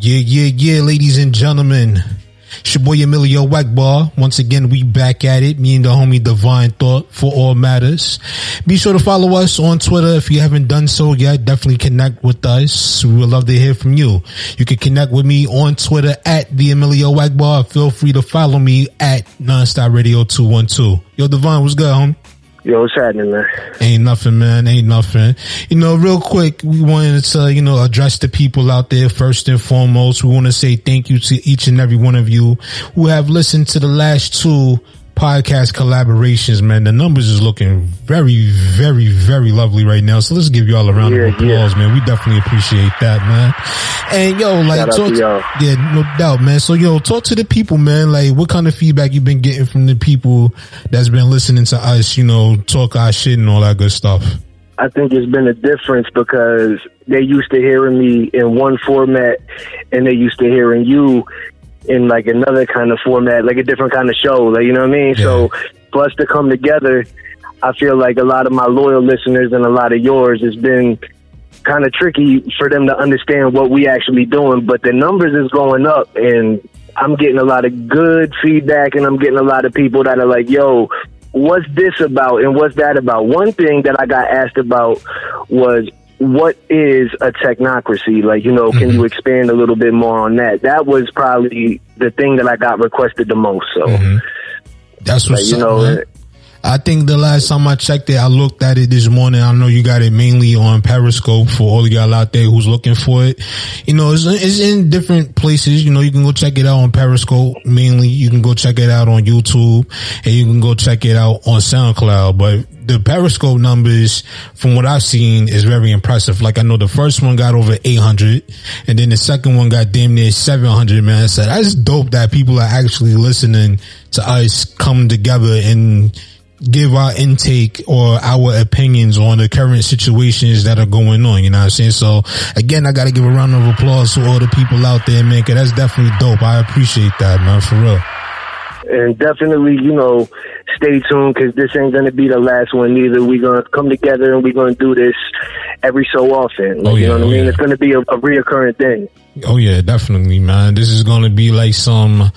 Yeah, yeah, yeah, ladies and gentlemen. It's your boy Emilio EgBar. Once again, we back at it. Me and the homie Divine Thought for all matters. Be sure to follow us on Twitter if you haven't done so yet. Definitely connect with us. We would love to hear from you. You can connect with me on Twitter at the Emilio EgBar. Feel free to follow me at Nonstop Radio 212. Yo, Divine, what's good, homie? Yo, what's happening, man? Ain't nothing, man. Ain't nothing. You know, real quick, we wanted to, you know, address the people out there first and foremost. We want to say thank you to each and every one of you who have listened to the last two podcast collaborations, man. The numbers is looking very, very, very lovely right now. So let's give y'all a round yeah, of applause, yeah. man. We definitely appreciate that, man. And yo, like, talk to, yeah, no doubt, man. So yo, talk to the people, man. Like, what kind of feedback you've been getting from the people that's been listening to us, you know, talk our shit and all that good stuff? I think it's been a difference because they used to hearing me in one format and they used to hearing you in like another kind of format, like a different kind of show. Like you know what I mean? Yeah. So for us to come together, I feel like a lot of my loyal listeners and a lot of yours has been kind of tricky for them to understand what we actually doing. But the numbers is going up, and I'm getting a lot of good feedback, and I'm getting a lot of people that are like, "Yo." What's this about and what's that about? One thing that I got asked about was what is a technocracy? Like, you know, can mm-hmm. you expand a little bit more on that? That was probably the thing that I got requested the most. So mm-hmm. that's what like, you know. Man. I think the last time I checked it, I looked at it this morning. I know you got it mainly on Periscope for all y'all out there who's looking for it. You know, it's, it's in different places. You know, you can go check it out on Periscope mainly. You can go check it out on YouTube and you can go check it out on SoundCloud. But the Periscope numbers, from what I've seen, is very impressive. Like I know the first one got over 800 and then the second one got damn near 700, man. So that's dope that people are actually listening to us come together and give our intake or our opinions on the current situations that are going on. You know what I'm saying? So again, I got to give a round of applause to all the people out there, man, cause that's definitely dope. I appreciate that, man, for real. And definitely, you know, stay tuned because this ain't going to be the last one either. We're going to come together and we're going to do this every so often. Like, oh, yeah, you know what oh, I mean? Yeah. It's going to be a, a reoccurring thing. Oh, yeah, definitely, man. This is going to be like some,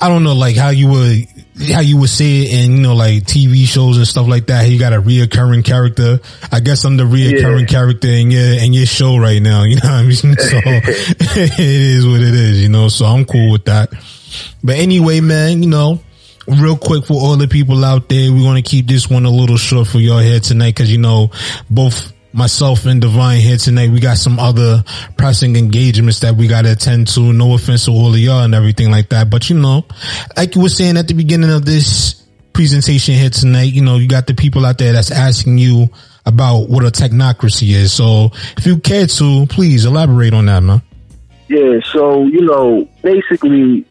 I don't know, like how you would how you would see it in, you know, like TV shows and stuff like that. You got a reoccurring character. I guess I'm the reoccurring yeah. character in your, in your show right now. You know what I mean? So it is what it is, you know, so I'm cool with that. But anyway, man, you know, real quick for all the people out there, we're going to keep this one a little short for y'all here tonight. Cause you know, both myself and Divine here tonight. We got some other pressing engagements that we got to attend to. No offense to all of y'all and everything like that. But you know, like you were saying at the beginning of this presentation here tonight, you know, you got the people out there that's asking you about what a technocracy is. So if you care to, please elaborate on that, man. Yeah. So, you know, basically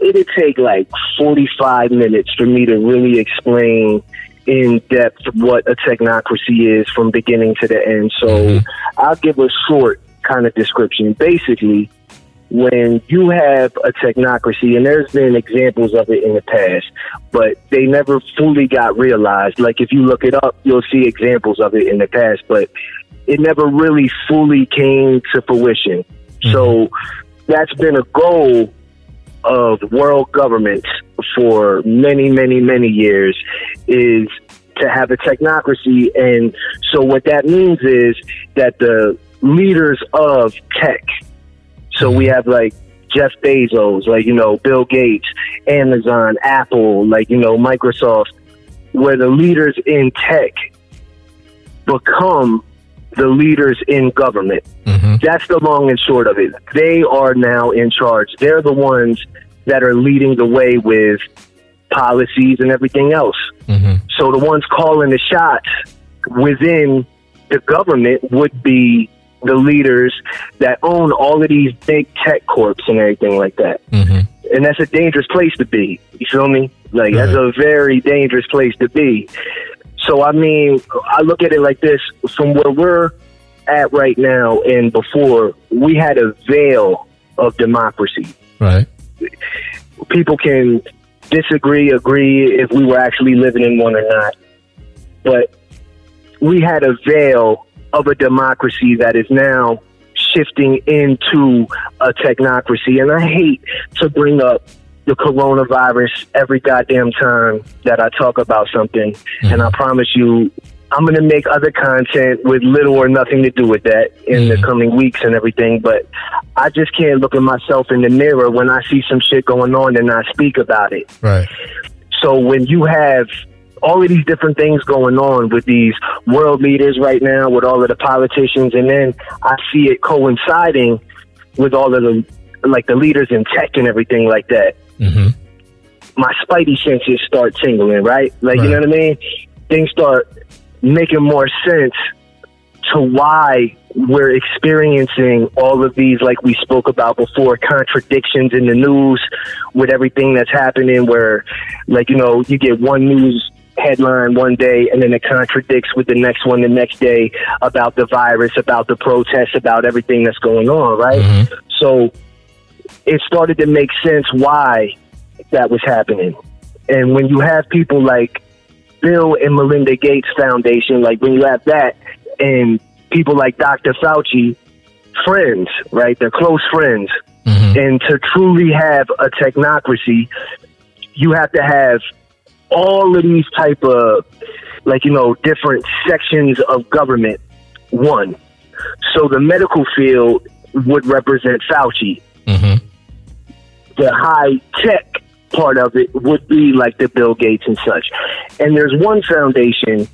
it'd take like 45 minutes for me to really explain in depth what a technocracy is from beginning to the end. So mm-hmm. I'll give a short kind of description. Basically, when you have a technocracy, and there's been examples of it in the past, but they never fully got realized. Like if you look it up, you'll see examples of it in the past, but it never really fully came to fruition. Mm-hmm. So that's been a goal of world governments for many, many, many years is to have a technocracy. And so what that means is that the leaders of tech, so we have like Jeff Bezos, like, you know, Bill Gates, Amazon, Apple, like, you know, Microsoft, where the leaders in tech become the leaders in government. Mm-hmm. That's the long and short of it. They are now in charge. They're the ones that are leading the way with policies and everything else. Mm-hmm. So the ones calling the shots within the government would be the leaders that own all of these big tech corps and everything like that. Mm-hmm. And that's a dangerous place to be. You feel me? Like right. that's a very dangerous place to be. So I mean, I look at it like this: from where we're at right now and before, we had a veil of democracy. Right. People can disagree, agree if we were actually living in one or not. But we had a veil of a democracy that is now shifting into a technocracy. And I hate to bring up the coronavirus every goddamn time that I talk about something. Mm-hmm. And I promise you, I'm going to make other content with little or nothing to do with that in mm-hmm. the coming weeks and everything. But I just can't look at myself in the mirror when I see some shit going on and not speak about it. Right. So when you have all of these different things going on with these world leaders right now, with all of the politicians, and then I see it coinciding with all of the like the leaders in tech and everything like that. Mm-hmm. My spidey senses start tingling, right? Like right. you know what I mean? Things start making more sense to why we're experiencing all of these, like we spoke about before, contradictions in the news with everything that's happening. Where, like, you know, you get one news headline one day and then it contradicts with the next one the next day about the virus, about the protests, about everything that's going on, right? Mm-hmm. So it started to make sense why that was happening. And when you have people like Bill and Melinda Gates Foundation, like when you have that and people like Dr. Fauci, friends, right? They're close friends. Mm-hmm. And to truly have a technocracy, you have to have all of these type of like you know different sections of government one so the medical field would represent fauci mm-hmm. The high tech part of it would be like the bill gates and such and there's one foundation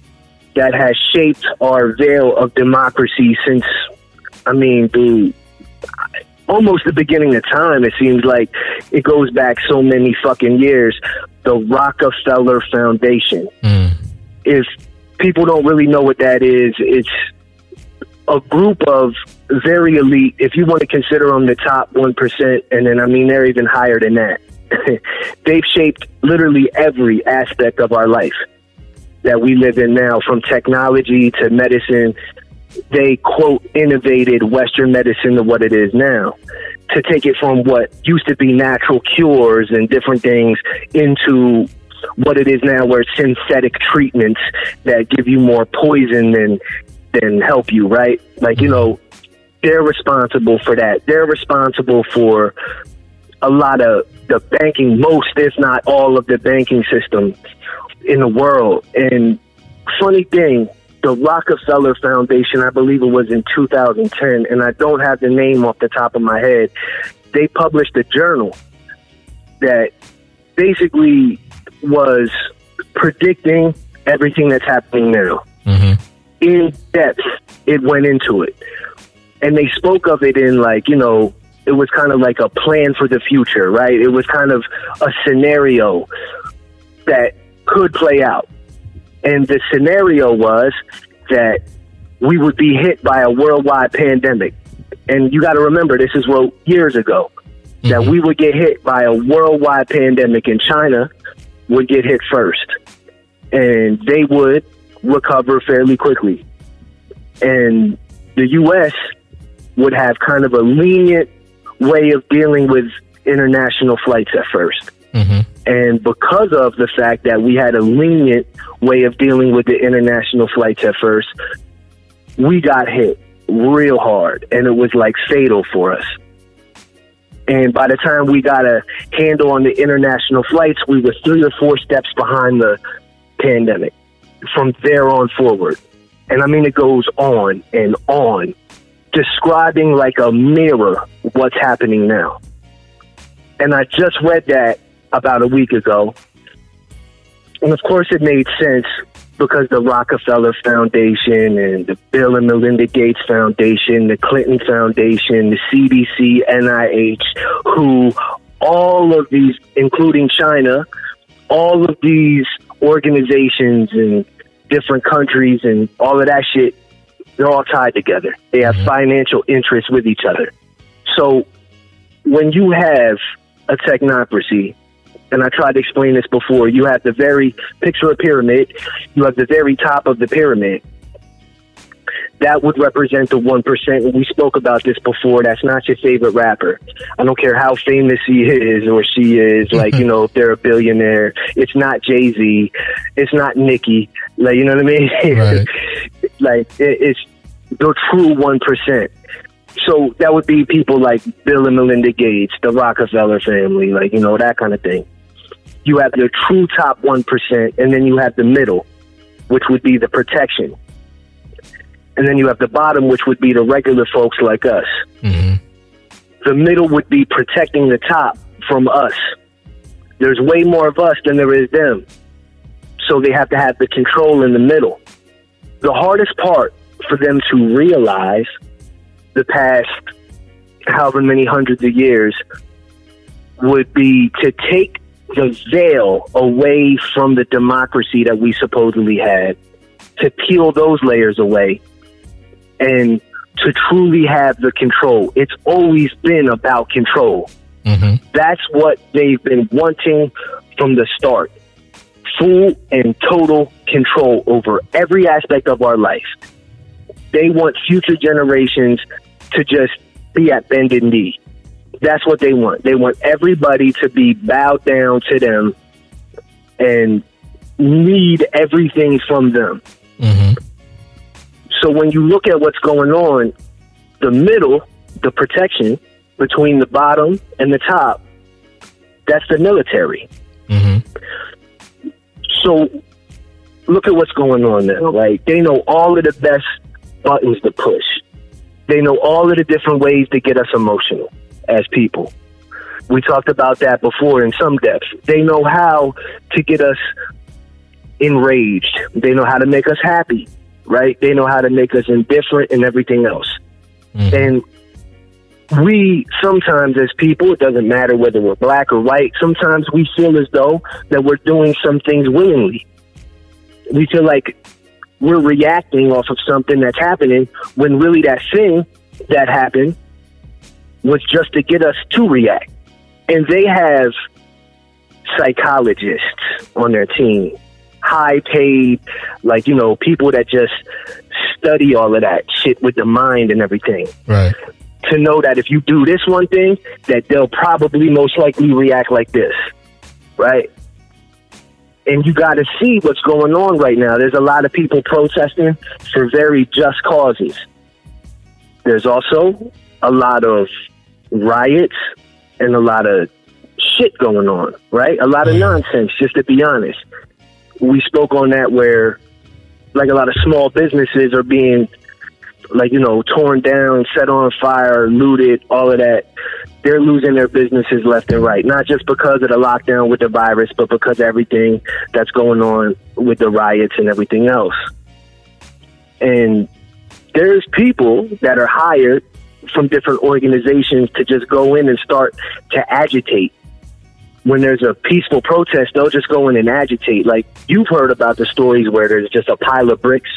that has shaped our veil of democracy since i mean the almost the beginning of time. It seems like it goes back so many fucking years. The Rockefeller Foundation. Mm. If people don't really know what that is, it's a group of very elite. If you want to consider them the top one percent, and then I mean they're even higher than that. They've shaped literally every aspect of our life that we live in now, from technology to medicine they quote innovated Western medicine to what it is now. To take it from what used to be natural cures and different things into what it is now, where synthetic treatments that give you more poison than than help you, right? Like you mm-hmm. know, they're responsible for that. They're responsible for a lot of the banking, most if not all of the banking system in the world. And funny thing, the Rockefeller Foundation, I believe it was in 2010, and I don't have the name off the top of my head. They published a journal that basically was predicting everything that's happening now. Mm-hmm. In depth, it went into it. And they spoke of it in like, you know, it was kind of like a plan for the future, right? It was kind of a scenario that could play out. And the scenario was that we would be hit by a worldwide pandemic. And you got to remember, this is what years ago mm-hmm. that we would get hit by a worldwide pandemic, and China would get hit first, and they would recover fairly quickly, and the U.S. would have kind of a lenient way of dealing with international flights at 1st mm-hmm. And because of the fact that we had a lenient way of dealing with the international flights at first, we got hit real hard and it was like fatal for us. And by the time we got a handle on the international flights, we were three or four steps behind the pandemic from there on forward. And I mean, it goes on and on, describing like a mirror what's happening now. And I just read that about a week ago. And of course, it made sense because the Rockefeller Foundation and the Bill and Melinda Gates Foundation, the Clinton Foundation, the CDC, NIH, who all of these, including China, all of these organizations and different countries and all of that shit, they're all tied together. They have mm-hmm. financial interests with each other. So when you have a technocracy and I tried to explain this before, you have the very picture a pyramid, you have the very top of the pyramid. That would represent the 1%. We spoke about this before. That's not your favorite rapper. I don't care how famous he is or she is. Like, you know, if they're a billionaire, it's not Jay Z. It's not Nicki. Like, you know what I mean? Right. like, it, it's the true 1%. So that would be people like Bill and Melinda Gates, the Rockefeller family, like, you know, that kind of thing. You have the true top 1%, and then you have the middle, which would be the protection. And then you have the bottom, which would be the regular folks like us. Mm-hmm. The middle would be protecting the top from us. There's way more of us than there is them. So they have to have the control in the middle. The hardest part for them to realize the past however many hundreds of years would be to take the veil away from the democracy that we supposedly had, to peel those layers away, and to truly have the control. It's always been about control. Mm-hmm. That's what they've been wanting from the start. Full and total control over every aspect of our life. They want future generations to just be at bended knee. That's what they want. They want everybody to be bowed down to them and need everything from them. Mm-hmm. So when you look at what's going on, the middle, the protection between the bottom and the top, that's the military. Mm-hmm. So look at what's going on now. Like they know all of the best buttons to push. They know all of the different ways to get us emotional as people. We talked about that before in some depth. They know how to get us enraged. They know how to make us happy, right? They know how to make us indifferent and everything else. Mm-hmm. And we sometimes, as people, it doesn't matter whether we're black or white, sometimes we feel as though that we're doing some things willingly. We feel like we're reacting off of something that's happening when really that thing that happened was just to get us to react. And they have psychologists on their team, high paid, like, you know, people that just study all of that shit with the mind and everything Right. To know that if you do this one thing, that they'll probably most likely react like this, right? And you got to see what's going on right now. There's a lot of people protesting for very just causes. There's also a lot of riots and a lot of shit going on, right? A lot of nonsense, just to be honest. We spoke on that where, like, a lot of small businesses are being like you know torn down, set on fire, looted, all of that. They're losing their businesses left and right, not just because of the lockdown with the virus, but because everything that's going on with the riots and everything else. And there's people that are hired from different organizations to just go in and start to agitate. When there's a peaceful protest, they'll just go in and agitate. Like you've heard about the stories where there's just a pile of bricks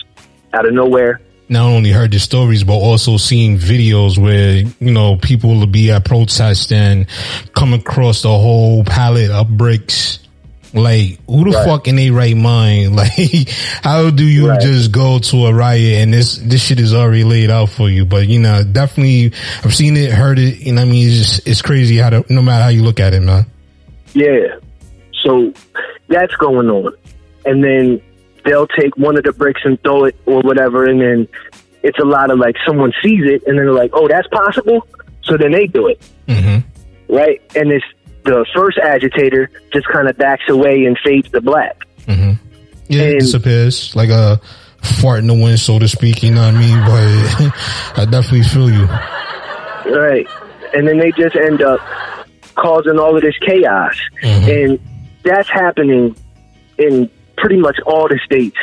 out of nowhere Not only heard the stories, but also seeing videos where, you know, people will be at protests and come across the whole pallet of bricks. Like, who the Right. fuck in their right mind? Like, how do you Right. just go to a riot and this, this shit is already laid out for you? But, you know, definitely, I've seen it, heard it, you know I mean? It's just, it's crazy how to, no matter how you look at it, man. Yeah. So that's going on. And then they'll take one of the bricks and throw it or whatever. And then it's a lot of like someone sees it and then they're like, oh, that's possible. So then they do it. Mm-hmm. Right. And it's the first agitator just kind of backs away and fades to black. Mm-hmm. Yeah, it And- disappears like a fart in the wind, so to speak. You know what I mean? But I definitely feel you. Right. And then they just end up causing all of this chaos. Mhm. And that's happening in pretty much all the states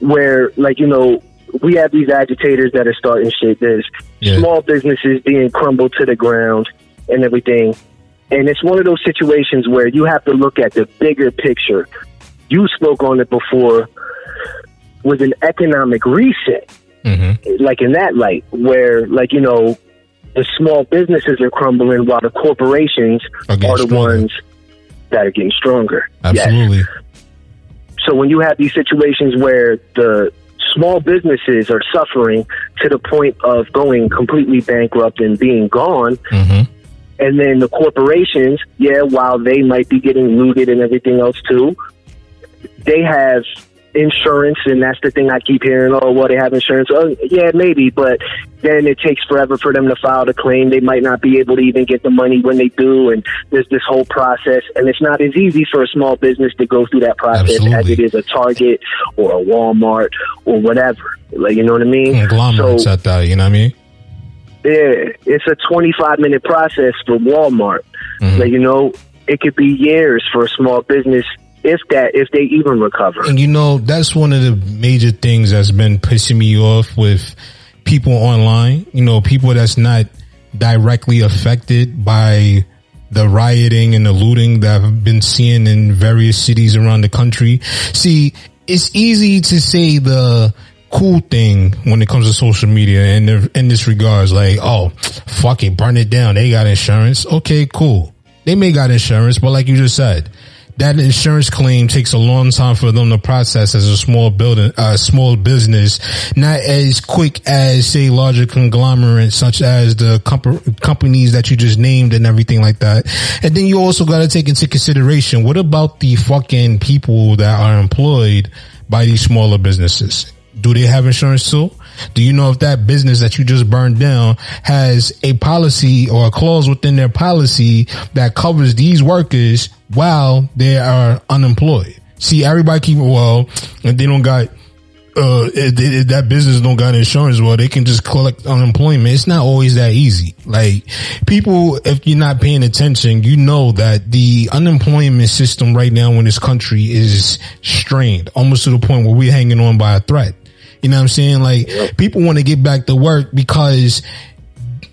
where, like, you know, we have these agitators that are starting shit. There's Yeah. small businesses being crumbled to the ground and everything. And it's one of those situations where you have to look at the bigger picture. You spoke on it before with an economic reset Mm-hmm. like in that light where like you know the small businesses are crumbling while the corporations Are are, the stronger. ones that are getting stronger Yes. So when you have these situations where the small businesses are suffering to the point of going completely bankrupt and being gone Mm-hmm. and then the corporations yeah while they might be getting looted and everything else too they have insurance, and that's the thing I keep hearing. Oh, well, they have insurance. Oh, yeah, maybe, but then it takes forever for them to file the claim. They might not be able to even get the money when they do, and there's this whole process. And it's not as easy for a small business to go through that process Absolutely. as it is a Target or a Walmart or whatever. Like, you know what I mean? Conglomerates So- at that, you know what I mean? yeah, it's a 25 minute process for Walmart. Mm-hmm. Like, you know, it could be years for a small business if that, if they even recover. And you know, that's one of the major things that's been pissing me off with people online. You know, people that's not directly affected by the rioting and the looting that I've been seeing in various cities around the country. See, it's easy to say the cool thing when it comes to social media and in, this regards, like, oh, fuck it, burn it down. They got insurance. Okay, cool. They may got insurance, but like you just said, that insurance claim takes a long time for them to process as a small building, uh, small business, not as quick as say larger conglomerates such as the comp- companies that you just named and everything like that. And then you also got to take into consideration, what about the fucking people that are employed by these smaller businesses? Do they have insurance too? Do you know if that business that you just burned down has a policy or a clause within their policy that covers these workers while they are unemployed? See, everybody keep well, and they don't got uh, if, if that business don't got insurance, well, they can just collect unemployment. It's not always that easy. Like people, if you're not paying attention, you know that the unemployment system right now in this country is strained almost to the point where we're hanging on by a thread. You know what I'm saying? Like people want to get back to work because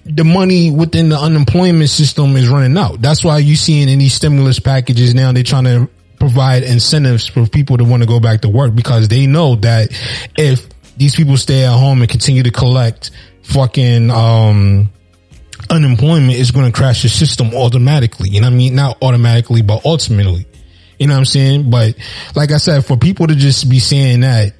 the money within the unemployment system is running out. That's why you seeing in these stimulus packages now they're trying to provide incentives for people to want to go back to work because they know that if these people stay at home and continue to collect fucking um unemployment is going to crash the system automatically. You know what I mean? Not automatically, but ultimately. You know what I'm saying? But like I said, for people to just be saying that,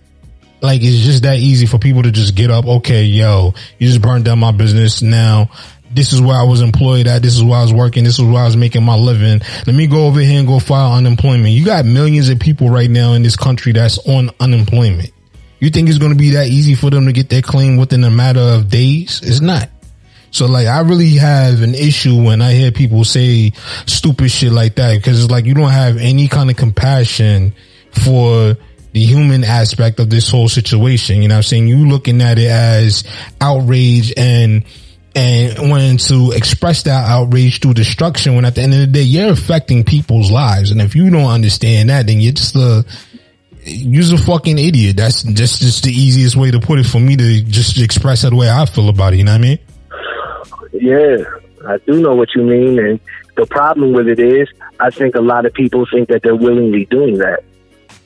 like it's just that easy for people to just get up. Okay, yo, you just burned down my business. Now this is where I was employed at. This is where I was working. This is where I was making my living. Let me go over here and go file unemployment. You got millions of people right now in this country that's on unemployment. You think it's going to be that easy for them to get their claim within a matter of days? It's not. So like I really have an issue when I hear people say stupid shit like that because it's like you don't have any kind of compassion for the human aspect of this whole situation. You know I'm saying? You looking at it as outrage and and wanting to express that outrage through destruction when at the end of the day you're affecting people's lives. And if you don't understand that, then you're just a you're a fucking idiot. That's just just the easiest way to put it for me to just express the way I feel about it. You know what I mean? Yeah, I do know what you mean. And the problem with it is, I think a lot of people think that they're willingly doing that.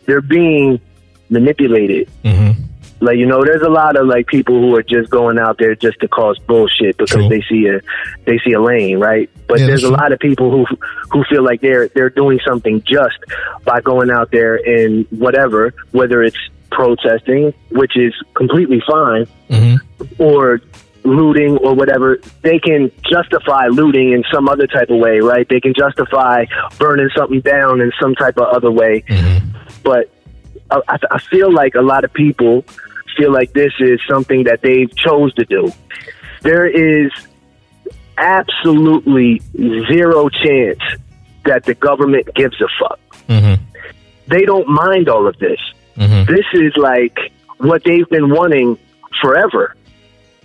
They're being manipulated. Mm-hmm. Like, you know, there's a lot of like people who are just going out there just to cause bullshit because True. they see a they see a lane, right? But Yeah, there's a lot of people who who feel like they're they're doing something just by going out there and whatever, whether it's protesting, which is completely fine, Mm-hmm. or looting or whatever, they can justify looting in some other type of way, right? They can justify burning something down in some type of other way. But I, I I feel like a lot of people feel like this is something that they've chose to do. There is absolutely zero chance that the government gives a fuck. Mm-hmm. They don't mind all of this. Mm-hmm. This is like what they've been wanting forever.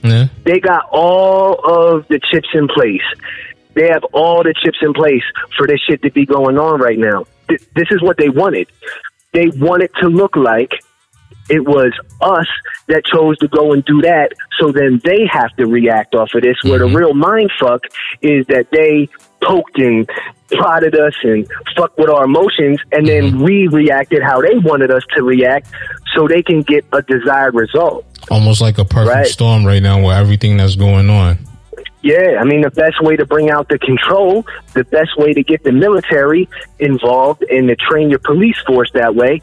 Yeah. They got all of the chips in place. They have all the chips in place for this shit to be going on right now. Th- This is what they wanted. They want it to look like it was us that chose to go and do that, so then they have to react off of this. Where the mm-hmm. real mind fuck is that they poked and prodded us and fucked with our emotions, and then mm-hmm. we reacted how they wanted us to react, so they can get a desired result. Almost like a perfect Right. storm right now with everything that's going on. Yeah, I mean, the best way to bring out the control, the best way to get the military involved and to train your police force that way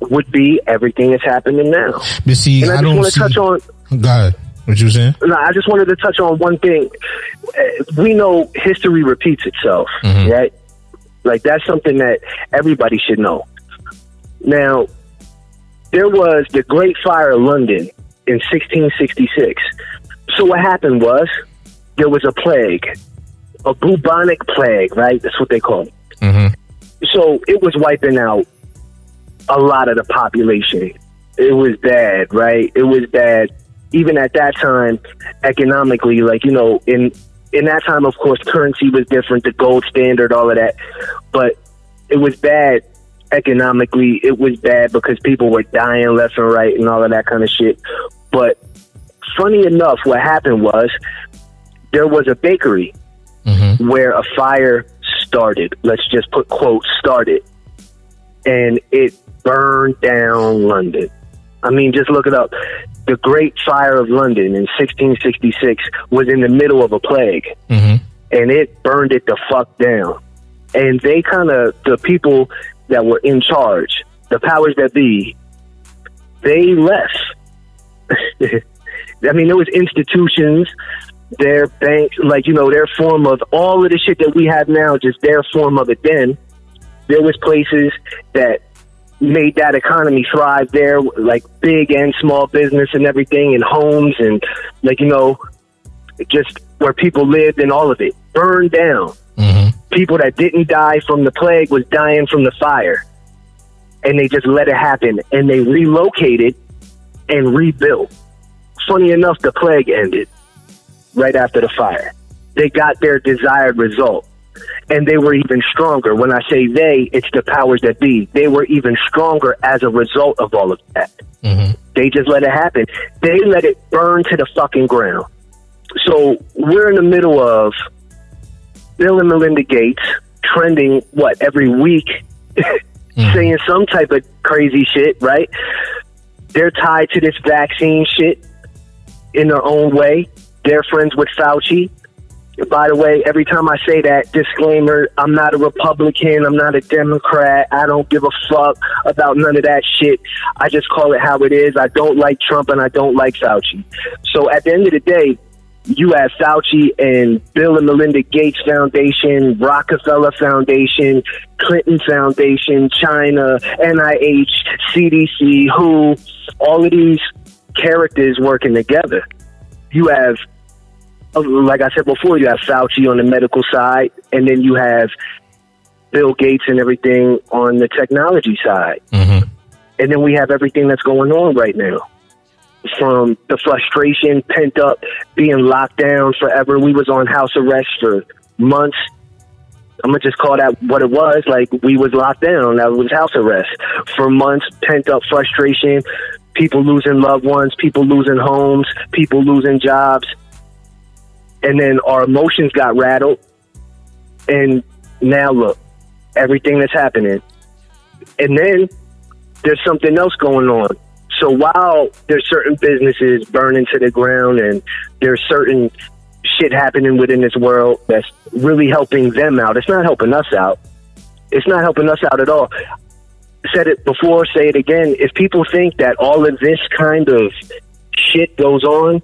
would be everything that's happening now. But see, And I, I, don't want to see. touch on. God, what you saying? No, I just wanted to touch on one thing. We know history repeats itself, Mhm. right? Like that's something that everybody should know. Now, there was the Great Fire of London in 1666. So what happened was there was a plague, a bubonic plague, right? That's what they call it. Mm-hmm. So it was wiping out a lot of the population. It was bad, right? It was bad. Even at that time, economically, like you know, in in that time, of course, currency was different, the gold standard, all of that. But it was bad economically. It was bad because people were dying left and right and all of that kind of shit. But funny enough, what happened was there was a bakery Mm-hmm. where a fire started. Let's just put quote started, and it burned down London. I mean, just look it up. The Great Fire of London in 1666 was in the middle of a plague, Mm-hmm. and it burned it the fuck down. And they kind of the people that were in charge, the powers that be, they left. I mean, there was institutions, their banks, like you know, their form of all of the shit that we have now, just their form of it. Then there was places that made that economy thrive there, like big and small business and everything, and homes and like you know, just where people lived and all of it burned down. Mm-hmm. People that didn't die from the plague was dying from the fire, and they just let it happen, and they relocated and rebuilt. Funny enough, the plague ended right after the fire. They got their desired result. And they were even stronger. When I say they, it's the powers that be. They were even stronger as a result of all of that. Mm-hmm. They just let it happen. They let it burn to the fucking ground. So we're in the middle of Bill and Melinda Gates trending, what, every week, saying some type of crazy shit, right? They're tied to this vaccine shit in their own way. They're friends with Fauci. By the way, every time I say that, disclaimer, I'm not a Republican, I'm not a Democrat, I don't give a fuck about none of that shit. I just call it how it is. I don't like Trump and I don't like Fauci. So at the end of the day, you have Fauci and Bill and Melinda Gates Foundation, Rockefeller Foundation, Clinton Foundation, China, NIH, CDC, WHO, all of these characters working together. You have, uh, like I said before, you have Fauci on the medical side, and then you have Bill Gates and everything on the technology side. Mm-hmm. And then we have everything that's going on right now. From the frustration pent up, being locked down forever. We was on house arrest for months. I'm gonna just call that what it was. Like we was locked down. That was house arrest for months. Pent up frustration. People losing loved ones. People losing homes. People losing jobs. And then our emotions got rattled. And now look, everything that's happening. And then there's something else going on. So while there's certain businesses burning to the ground and there's certain shit happening within this world that's really helping them out, it's not helping us out. It's not helping us out at all. Said it before, say it again. If people think that all of this kind of shit goes on,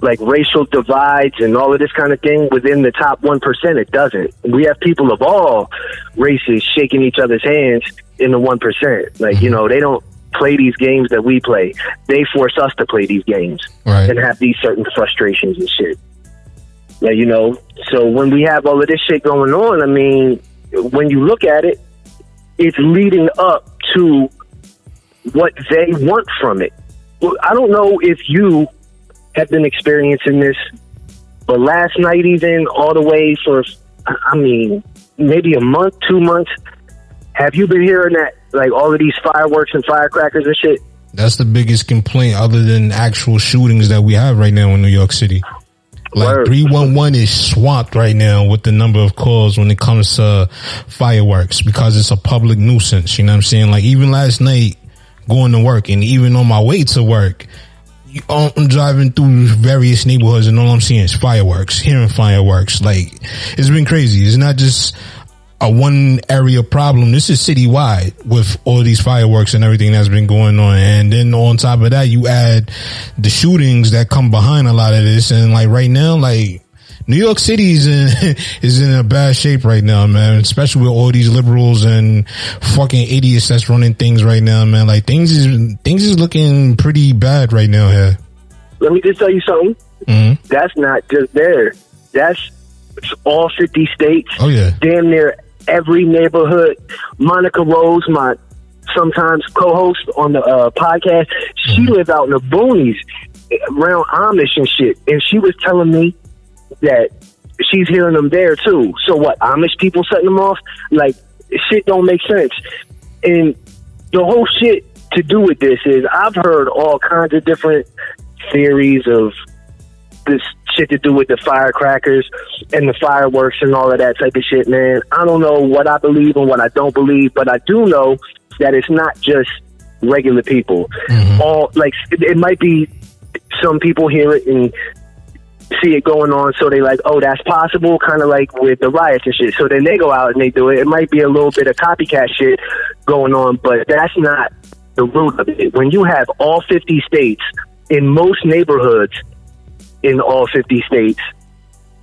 like racial divides and all of this kind of thing within the top 1%, it doesn't. We have people of all races shaking each other's hands in the 1%. Like, you mm-hmm. know, they don't play these games that we play. They force us to play these games Right. and have these certain frustrations and shit. Yeah, you know, so when we have all of this shit going on, I mean, when you look at it, it's leading up to what they want from it. Well, I don't know if you have been experiencing this, but last night, even all the way for, I mean, maybe a month, two months, have you been hearing that, like all of these fireworks and firecrackers and shit? That's the biggest complaint other than actual shootings that we have right now in New York City. Like 311 is swamped right now with the number of calls when it comes to fireworks because it's a public nuisance. You know what I'm saying? Like even last night going to work and even on my way to work, I'm driving through various neighborhoods and all I'm seeing is fireworks, hearing fireworks. Like it's been crazy. It's not just a one area problem. This is citywide with all these fireworks and everything that's been going on. And then on top of that, you add the shootings that come behind a lot of this. And like right now, like New York City is in, is in a bad shape right now, man. Especially with all these liberals and fucking idiots that's running things right now, man. Like things is things is looking pretty bad right now here. Let me just tell you something. Mm-hmm. That's not just there. That's all 50 states. Oh yeah. Damn near every neighborhood. Monica Rose, my sometimes co-host on the uh, podcast, she Mhm. lives out in the boonies around Amish and shit, and she was telling me that she's hearing them there too. So what? Amish people setting them off? Like shit don't make sense. And the whole shit to do with this is I've heard all kinds of different theories of this shit to do with the firecrackers and the fireworks and all of that type of shit, man. I don't know what I believe and what I don't believe, but I do know that it's not just regular people. Mhm. All like it, it might be some people hear it and see it going on, so they like, oh, that's possible, kind of like with the riots and shit. So then they go out and they do it. It might be a little bit of copycat shit going on, but that's not the root of it. When you have all 50 states in most neighborhoods in all 50 states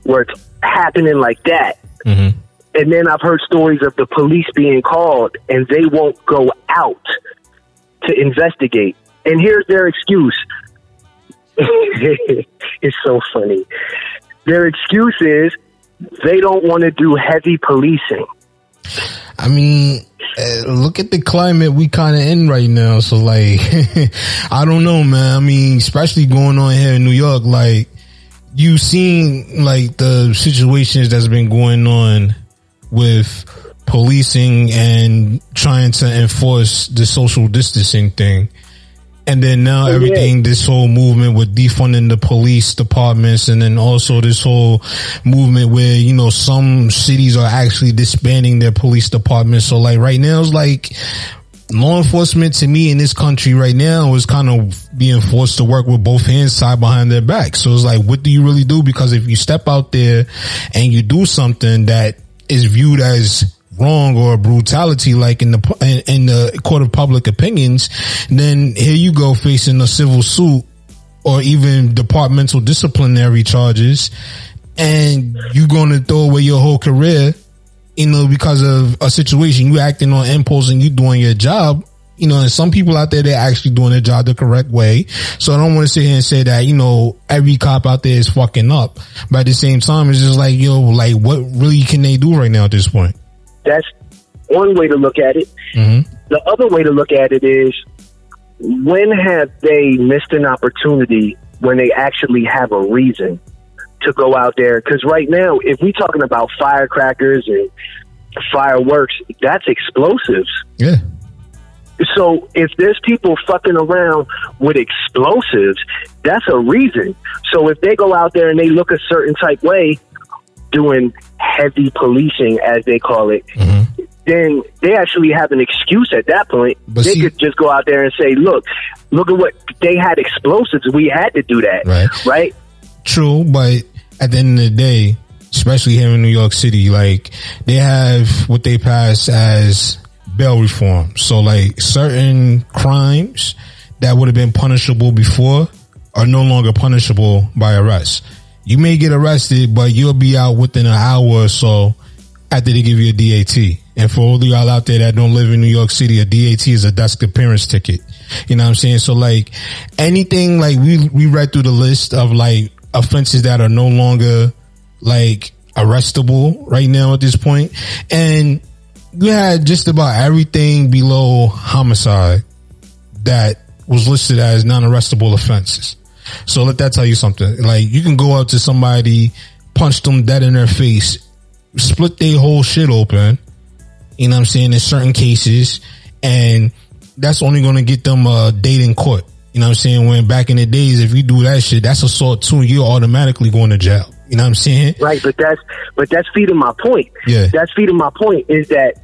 where it's happening like that, Mhm. and then I've heard stories of the police being called and they won't go out to investigate. And here's their excuse. it's so funny. Their excuse is they don't want to do heavy policing. I mean, uh, look at the climate we kind of in right now. So like, I don't know, man. I mean, especially going on here in New York, like you seen like the situations that's been going on with policing and trying to enforce the social distancing thing. And then now oh, yeah. everything, this whole movement with defunding the police departments and then also this whole movement where, you know, some cities are actually disbanding their police departments. So like right now it's like law enforcement to me in this country right now is kind of being forced to work with both hands tied behind their back. So it's like, what do you really do? Because if you step out there and you do something that is viewed as wrong or brutality like in the in, the court of public opinions then here you go facing a civil suit or even departmental disciplinary charges and you're going to throw away your whole career you know because of a situation you acting on impulse and you doing your job you know, and some people out there, they're actually doing their job the correct way. So I don't want to sit here and say that, you know, every cop out there is fucking up. But at the same time, it's just like, yo, like what really can they do right now at this point? That's one way to look at it. Mm-hmm. The other way to look at it is when have they missed an opportunity when they actually have a reason to go out there? Because right now, if we're talking about firecrackers and fireworks, that's explosives. Yeah. So if there's people fucking around with explosives, that's a reason. So if they go out there and they look a certain type way, doing heavy policing as they call it, Mm-hmm. then they actually have an excuse at that point. But they see- could just go out there and say, "Look, look at what they had explosives. We had to do that, Right. right? True, but at the end of the day, especially here in New York City, like they have what they pass as bail reform. So like certain crimes that would have been punishable before are no longer punishable by arrest. You may get arrested, but you'll be out within an hour or so after they give you a DAT. And for all of y'all out there that don't live in New York City, a DAT is a desk appearance ticket. You know what I'm saying? So like anything like we we read through the list of like offenses that are no longer like arrestable right now at this point. And you had just about everything below homicide that was listed as non-arrestable offenses. So let that tell you something. Like you can go out to somebody, punch them dead in their face, split their whole shit open. You know what I'm saying? In certain cases, and that's only going to get them a date in court. You know what I'm saying? When back in the days, if you do that shit, that's assault too. You're automatically going to jail. You know what I'm saying? Right? But that's but that's feeding my point. Yeah. That's feeding my point is that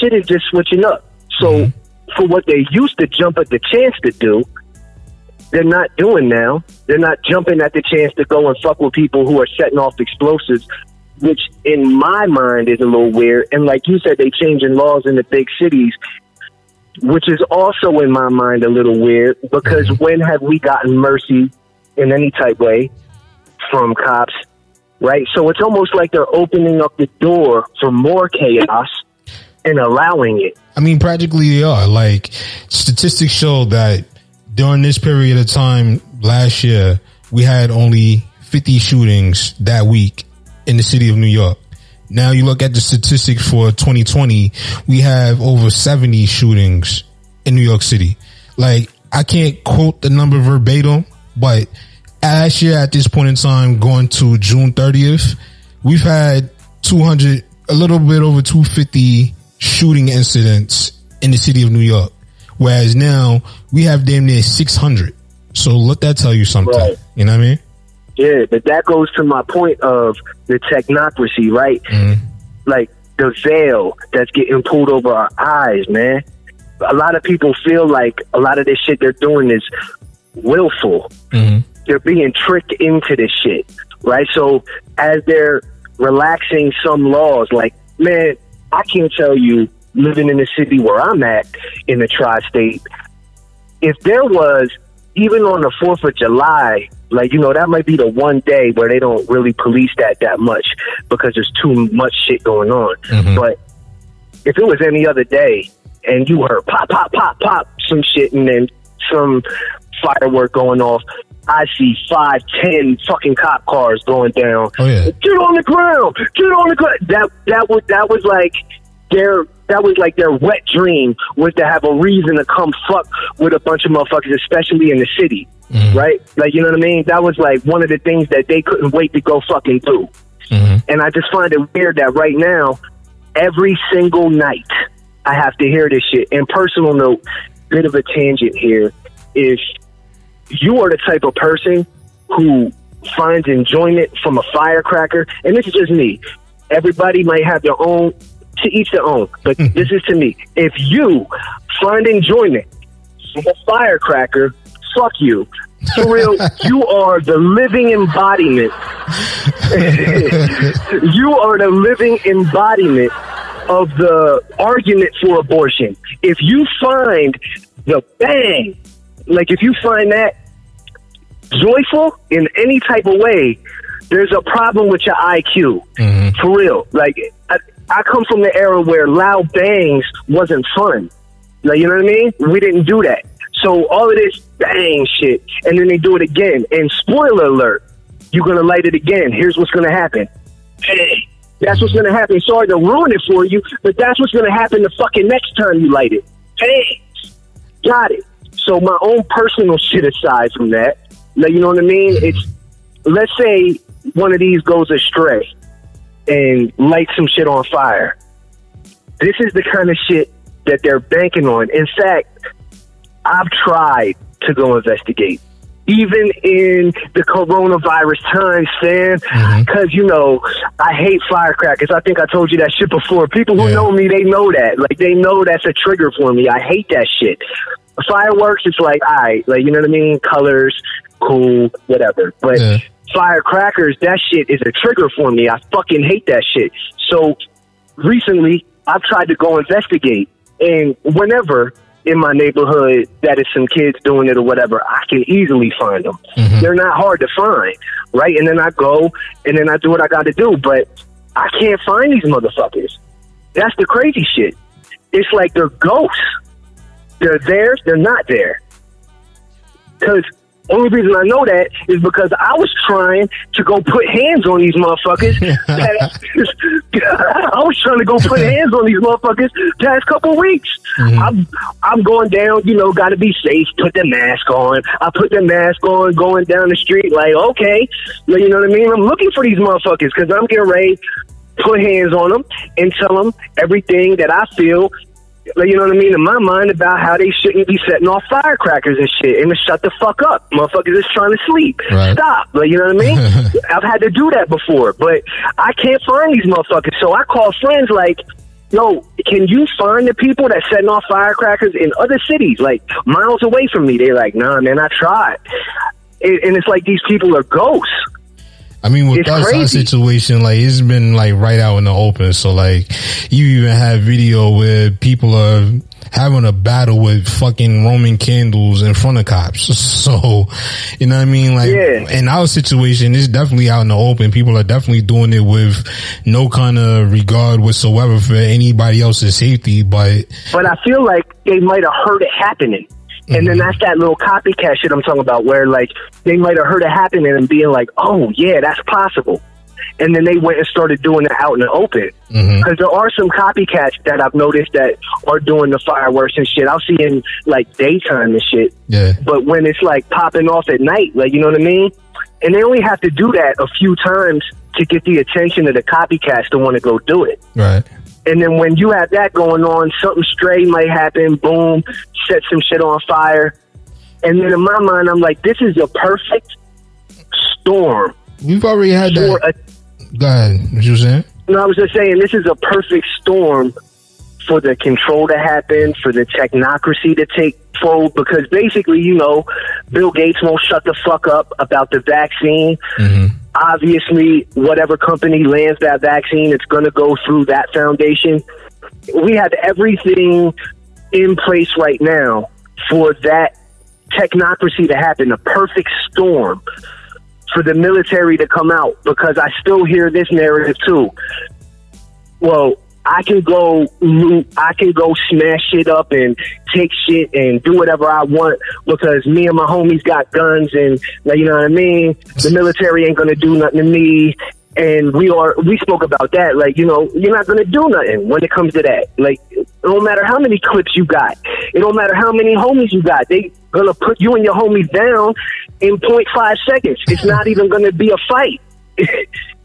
shit is just switching up. So Mm-hmm. for what they used to jump at the chance to do, they're not doing now. They're not jumping at the chance to go and fuck with people who are setting off explosives, which in my mind is a little weird. And like you said, they're changing laws in the big cities, which is also in my mind a little weird because mm-hmm. when have we gotten mercy in any type way from cops right? So it's almost like they're opening up the door for more chaos and allowing it. I mean, practically they are. Like statistics show that during this period of time last year, we had only 50 shootings that week in the city of New York. Now you look at the statistics for 2020, we have over 70 shootings in New York City. Like I can't quote the number verbatim, but last year at this point in time, going to June 30th, we've had 200, a little bit over 250 shooting incidents in the city of New York. Whereas now we have damn near 600. So let that tell you something. Right. You know what I mean? Yeah, but that goes to my point of the technocracy, right? Mm-hmm. Like the veil that's getting pulled over our eyes, man. A lot of people feel like a lot of this shit they're doing is willful. Mm-hmm. They're being tricked into this shit, right? So as they're relaxing some laws, like, man, I can't tell you living in the city where I'm at in the tri-state, if there was even on the Fourth of July, like you know, that might be the one day where they don't really police that that much because there's too much shit going on. Mhm. But if it was any other day and you heard pop, pop, pop, pop, some shit, and then some firework going off, I see five, ten fucking cop cars going down. Oh yeah. Get on the ground! Get on the ground! That that was that was like their that was like their wet dream was to have a reason to come fuck with a bunch of motherfuckers, especially in the city, Mhm. right? Like you know what I mean? That was like one of the things that they couldn't wait to go fucking do. Mhm. And I just find it weird that right now, every single night, I have to hear this shit. And personal note, bit of a tangent here. If you are the type of person who finds enjoyment from a firecracker, and this is just me, everybody might have their own, to each their own, but this is to me. If you find enjoyment from a firecracker, fuck you. For real, you are the living embodiment you are the living embodiment of the argument for abortion. If you find the bang, like if you find that joyful in any type of way, there's a problem with your IQ. Mhm. For real. Like, I, I come from the era where loud bangs wasn't fun. Like, you know what I mean? We didn't do that. So all of this bang shit, and then they do it again. And spoiler alert, you're gonna light it again. Here's what's gonna happen. Hey, that's what's gonna happen. Sorry to ruin it for you, but that's what's gonna happen the fucking next time you light it. Hey, got it. So my own personal shit aside from that, like, you know what I mean? It's let's say one of these goes astray and light some shit on fire. This is the kind of shit that they're banking on. In fact, I've tried to go investigate. Even in the coronavirus times, Mhm. because you know I hate firecrackers. I think I told you that shit before. People who Yeah. know me, they know that. Like they know that's a trigger for me. I hate that shit. Fireworks, it's like, all right, like you know what I mean. Colors, cool, whatever. But Yeah. Firecrackers, that shit is a trigger for me. I fucking hate that shit. So recently, I've tried to go investigate, and whenever in my neighborhood that is some kids doing it or whatever, I can easily find them. Mhm. They're not hard to find, right? And then I go and then I do what I got to do, but I can't find these motherfuckers. That's the crazy shit. It's like they're ghosts. They're there, they're not there. Because only reason I know that is because I was trying to go put hands on these motherfuckers. I was trying to go put hands on these motherfuckers past couple weeks. Mm-hmm. I'm I'm going down, you know, got to be safe. Put the mask on. I put the mask on, going down the street. Like, okay, you know what I mean? I'm looking for these motherfuckers because I'm getting ready to put hands on them and tell them everything that I feel like, you know what I mean, in my mind about how they shouldn't be setting off firecrackers and shit and to shut the fuck up. Motherfuckers is trying to sleep. Right. Stop. Like, you know what I mean? I've had to do that before, but I can't find these motherfuckers. So I call friends like, yo, can you find the people that setting off firecrackers in other cities, like miles away from me? They're like, nah, man, I tried. And and it's like these people are ghosts. I mean, with It's us, our situation, like it's been like right out in the open. So like, you even have video where people are having a battle with fucking Roman candles in front of cops. So, you know what I mean? Like, Yeah. in our situation, it's definitely out in the open. People are definitely doing it with no kind of regard whatsoever for anybody else's safety. But but I feel like they might have heard it happening. And then mm-hmm. that's that little copycat shit I'm talking about where like they might have heard it happening and being like, oh yeah, that's possible. And then they went and started doing it out in the open. Mm-hmm. Because there are some copycats that I've noticed that are doing the fireworks and shit. I'll see in like daytime and shit. yeah, But when it's like popping off at night, like you know what I mean? And they only have to do that a few times to get the attention of the copycats to want to go do it. right. And then when you have that going on, something stray might happen, boom, set some shit on fire. And then in my mind, I'm like, this is a perfect storm We've already had that. a. Go ahead. What you saying? No, I was just saying, this is a perfect storm for the control to happen, for the technocracy to take fold. Because basically, you know, Bill Gates won't shut the fuck up about the vaccine. Mm-hmm. Obviously, whatever company lands that vaccine, it's going to go through that foundation. We have everything in place right now for that technocracy to happen, a perfect storm for the military to come out because I still hear this narrative too. Well, I can go loot, I can go smash shit up and take shit and do whatever I want because me and my homies got guns and you know what I mean. The military ain't gonna do nothing to me. And we are we spoke about that. Like you know, you're not gonna do nothing when it comes to that. Like it don't matter how many clips you got, it don't matter how many homies you got. They gonna put you and your homies down in 0.5 seconds. It's not even gonna be a fight.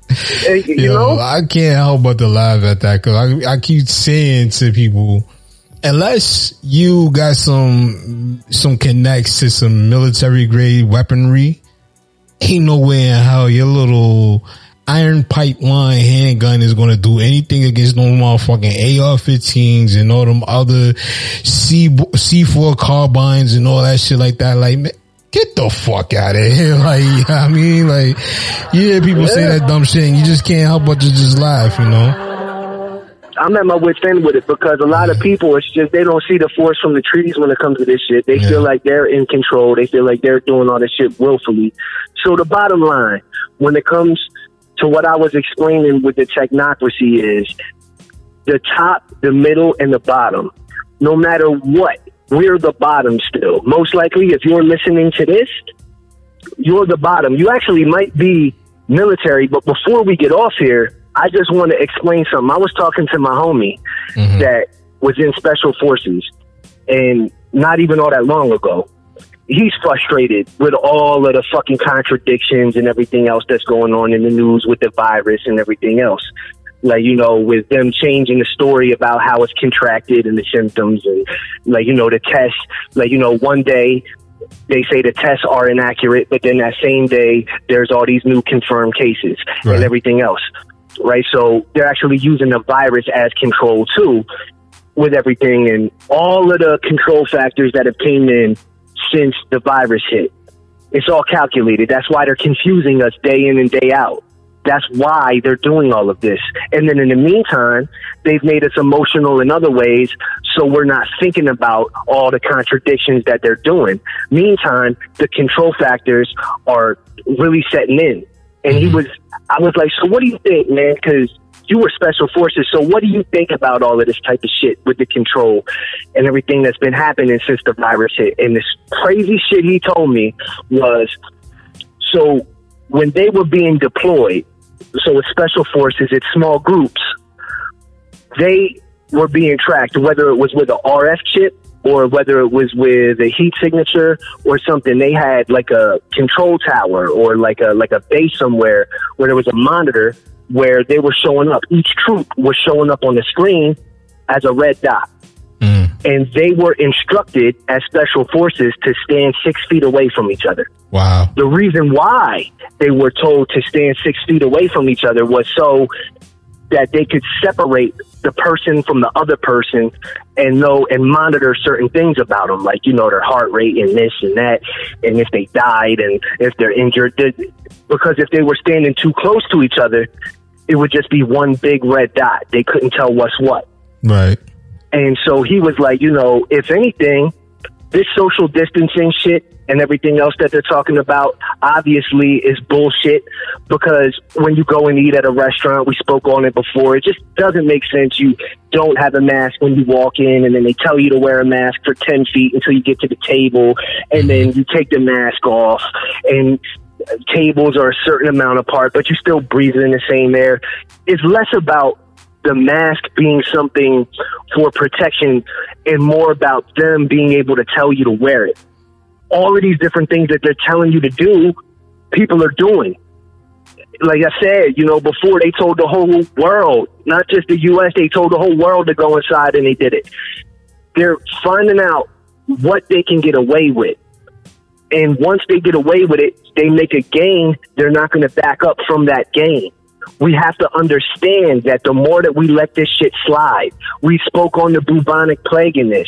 you Yo, know. I can't help but to laugh at that because I, I keep saying to people, unless you got some some connects to some military grade weaponry, ain't no way in hell your little iron pipeline handgun is going to do anything against no motherfucking AR-15s and all them other C C4 carbines and all that shit like that. Like, get the fuck out of here! Like, I mean, like, you hear people say that dumb shit, and you just can't help but to just laugh, you know? I'm at my wit's end with it because a lot of people, it's just they don't see the force from the trees when it comes to this shit. They Yeah. feel like they're in control. They feel like they're doing all this shit willfully. So the bottom line, when it comes to what I was explaining with the technocracy, is the top, the middle, and the bottom. No matter what, we're the bottom still. Most likely, if you're listening to this, you're the bottom. You actually might be military, but before we get off here, I just want to explain something. I was talking to my homie mm-hmm. that was in special forces and not even all that long ago. He's frustrated with all of the fucking contradictions and everything else that's going on in the news with the virus and everything else. Like, you know, with them changing the story about how it's contracted and the symptoms and like, you know, the test, like, you know, one day they say the tests are inaccurate, but then that same day there's all these new confirmed cases Right. and everything else. Right. So they're actually using the virus as control too with everything and all of the control factors that have came in since the virus hit. It's all calculated. That's why they're confusing us day in and day out. That's why they're doing all of this. And then in the meantime, they've made us emotional in other ways, so we're not thinking about all the contradictions that they're doing. Meantime, the control factors are really setting in. And he mm-hmm. was, I was like, so what do you think, man? Because you were special forces. So what do you think about all of this type of shit with the control and everything that's been happening since the virus hit? And this crazy shit he told me was, so when they were being deployed, so with special forces, it's small groups, they were being tracked, whether it was with an RF chip or whether it was with a heat signature or something. They had like a control tower or like a like a base somewhere where there was a monitor where they were showing up. Each troop was showing up on the screen as a red dot. And they were instructed as special forces to stand six feet away from each other Wow. the reason why they were told to stand six feet away from each other was so that they could separate the person from the other person and know and monitor certain things about them, like you know their heart rate and this and that, and if they died and if they're injured. Because if they were standing too close to each other, it would just be one big red dot. They couldn't tell what's what. Right. And so he was like, you know, if anything, this social distancing shit and everything else that they're talking about obviously is bullshit because when you go and eat at a restaurant, we spoke on it before, it just doesn't make sense. You don't have a mask when you walk in and then they tell you to wear a mask for 10 feet until you get to the table and then you take the mask off and tables are a certain amount apart, but you're still breathing in the same air. It's less about the mask being something for protection and more about them being able to tell you to wear it all of these different things that they're telling you to do, people are doing. Like I said, you know, before they told the whole world, not just the U.S., they told the whole world to go inside and they did it. They're finding out what they can get away with. And once they get away with it, they make a gain, they're not going to back up from that gain. We have to understand that the more that we let this shit slide, we spoke on the bubonic plague in this.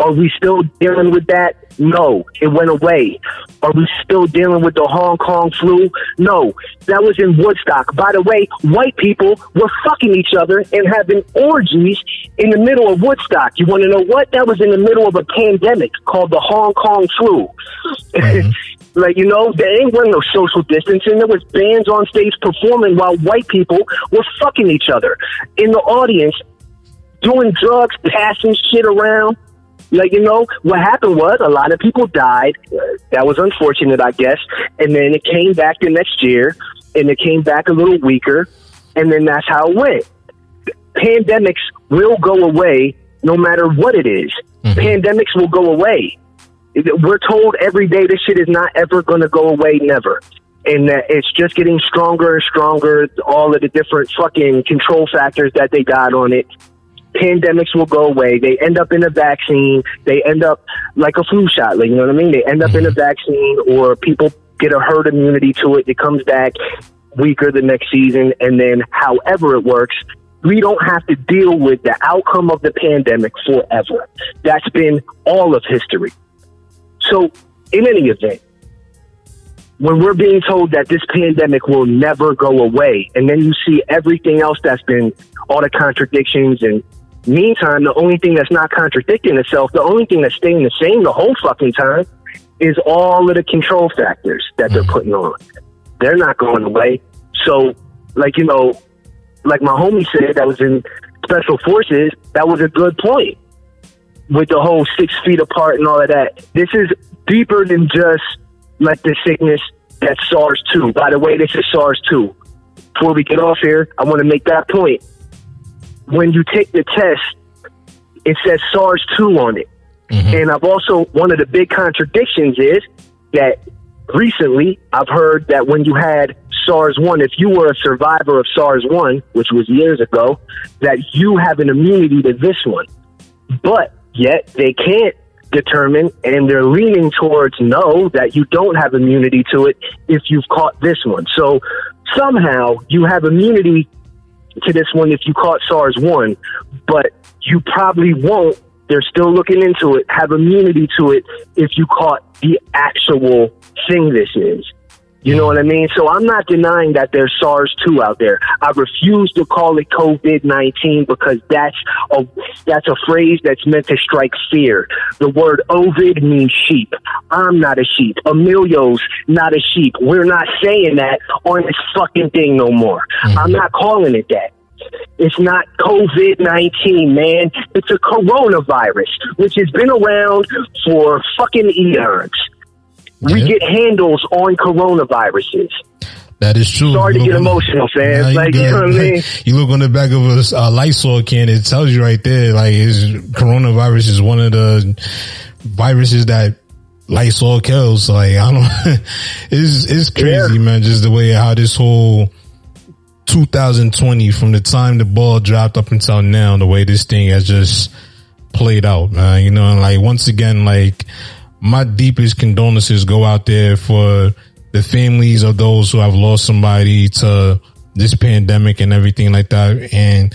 Are we still dealing with that? No, it went away. Are we still dealing with the Hong Kong flu? No, that was in Woodstock. By the way, white people were fucking each other and having orgies in the middle of Woodstock. You want to know what? That was in the middle of a pandemic called the Hong Kong flu. Mm-hmm. like, you know, there ain't one no social distancing. There was bands on stage performing while white people were fucking each other in the audience, doing drugs, passing shit around. Like, you know, what happened was a lot of people died. That was unfortunate, I guess. And then it came back the next year, and it came back a little weaker, and then that's how it went. Pandemics will go away no matter what it is. Mm-hmm. Pandemics will go away. We're told every day this shit is not ever going to go away, never. And that it's just getting stronger and stronger. All of the different fucking control factors that they got on it pandemics will go away. They end up in a vaccine. They end up like a flu shot. Like, you know what I mean? They end up mm-hmm. in a mm-hmm. vaccine or people get a herd immunity to it. It comes back weaker the next season. And then however it works, we don't have to deal with the outcome of the pandemic forever. That's been all of history. So in any event, when we're being told that this pandemic will never go away, and then you see everything else that's been all the contradictions and Meantime, the only thing that's not contradicting itself, the only thing that's staying the same the whole fucking time is all of the control factors that they're mm-hmm. putting on. They're not going away. So, like, you know, like my homie said that was in special forces, that was a good point with the whole six feet apart and all of that. This is deeper than just like the sickness that's SARS 2. By the way, this is SARS 2. Before we get off here, I want to make that point when you take the test, it says SARS 2 on it. Mm-hmm. And I've also, one of the big contradictions is that recently I've heard that when you had SARS 1, if you were a survivor of SARS 1, which was years ago, that you have an immunity to this one. But yet they can't determine, and they're leaning towards no, that you don't have immunity to it if you've caught this one. So somehow you have immunity to this one if you caught SARS 1, but you probably won't. They're still looking into it, have immunity to it if you caught the actual thing this is. You know what I mean? So I'm not denying that there's SARS 2 out there. I refuse to call it COVID 19 because that's a, that's a phrase that's meant to strike fear. The word Ovid means sheep. I'm not a sheep. Emilio's not a sheep. We're not saying that on this fucking thing no more. Mm-hmm. I'm not calling it that. It's not COVID 19, man. It's a coronavirus, which has been around for fucking eons. We get handles on coronaviruses. That is true. Sorry you to get emotional, fans. Like, you, you know what I mean? You look on the back of a uh, Lysol can, it tells you right there, like, is coronavirus is one of the viruses that Lysol kills. Like, I don't, it's, it's crazy, yeah. man, just the way how this whole 2020, from the time the ball dropped up until now, the way this thing has just played out, man. You know, like, once again, like, my deepest condolences go out there for the families of those who have lost somebody to this pandemic and everything like that. And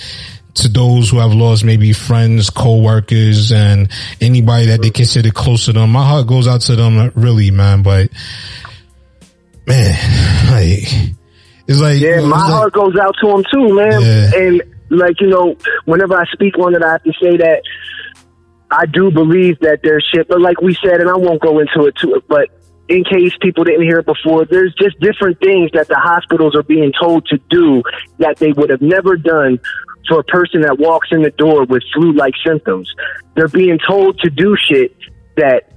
to those who have lost maybe friends, co-workers, and anybody that they consider close to them. My heart goes out to them, really, man. But man, like it's like yeah, it's my like, heart goes out to them too, man. Yeah. And like you know, whenever I speak on it, I have to say that I do believe that there's shit. But like we said, and I won't go into it too, but in case people didn't hear it before, there's just different things that the hospitals are being told to do that they would have never done for a person that walks in the door with flu-like symptoms. They're being told to do shit that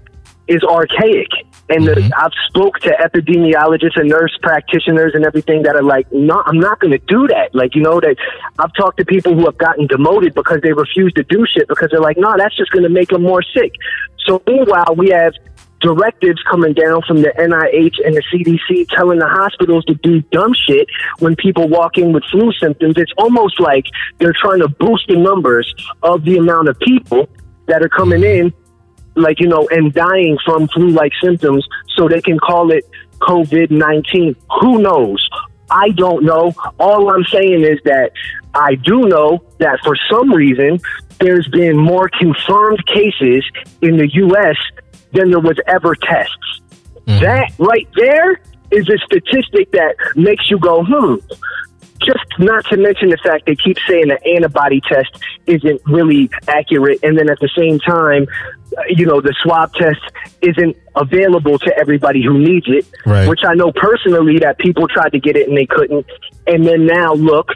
is archaic. And the, mm-hmm. I've spoke to epidemiologists and nurse practitioners and everything that are like, no, I'm not going to do that. Like, you know, that I've talked to people who have gotten demoted because they refuse to do shit because they're like, no, that's just going to make them more sick. So meanwhile, we have directives coming down from the NIH and the CDC telling the hospitals to do dumb shit when people walk in with flu symptoms. It's almost like they're trying to boost the numbers of the amount of people that are coming mm-hmm. in, like, you know, and dying from flu like symptoms so they can call it COVID 19. Who knows? I don't know. All I'm saying is that I do know that for some reason, there's been more confirmed cases in the U.S than there was ever tests. That right there is a statistic that makes you go, hmm. Just not to mention the fact they keep saying the antibody test isn't really accurate, and then at the same time, uh, you know, the swab test isn't available to everybody who needs it. Right. Which I know personally that people tried to get it and they couldn't, and then now look,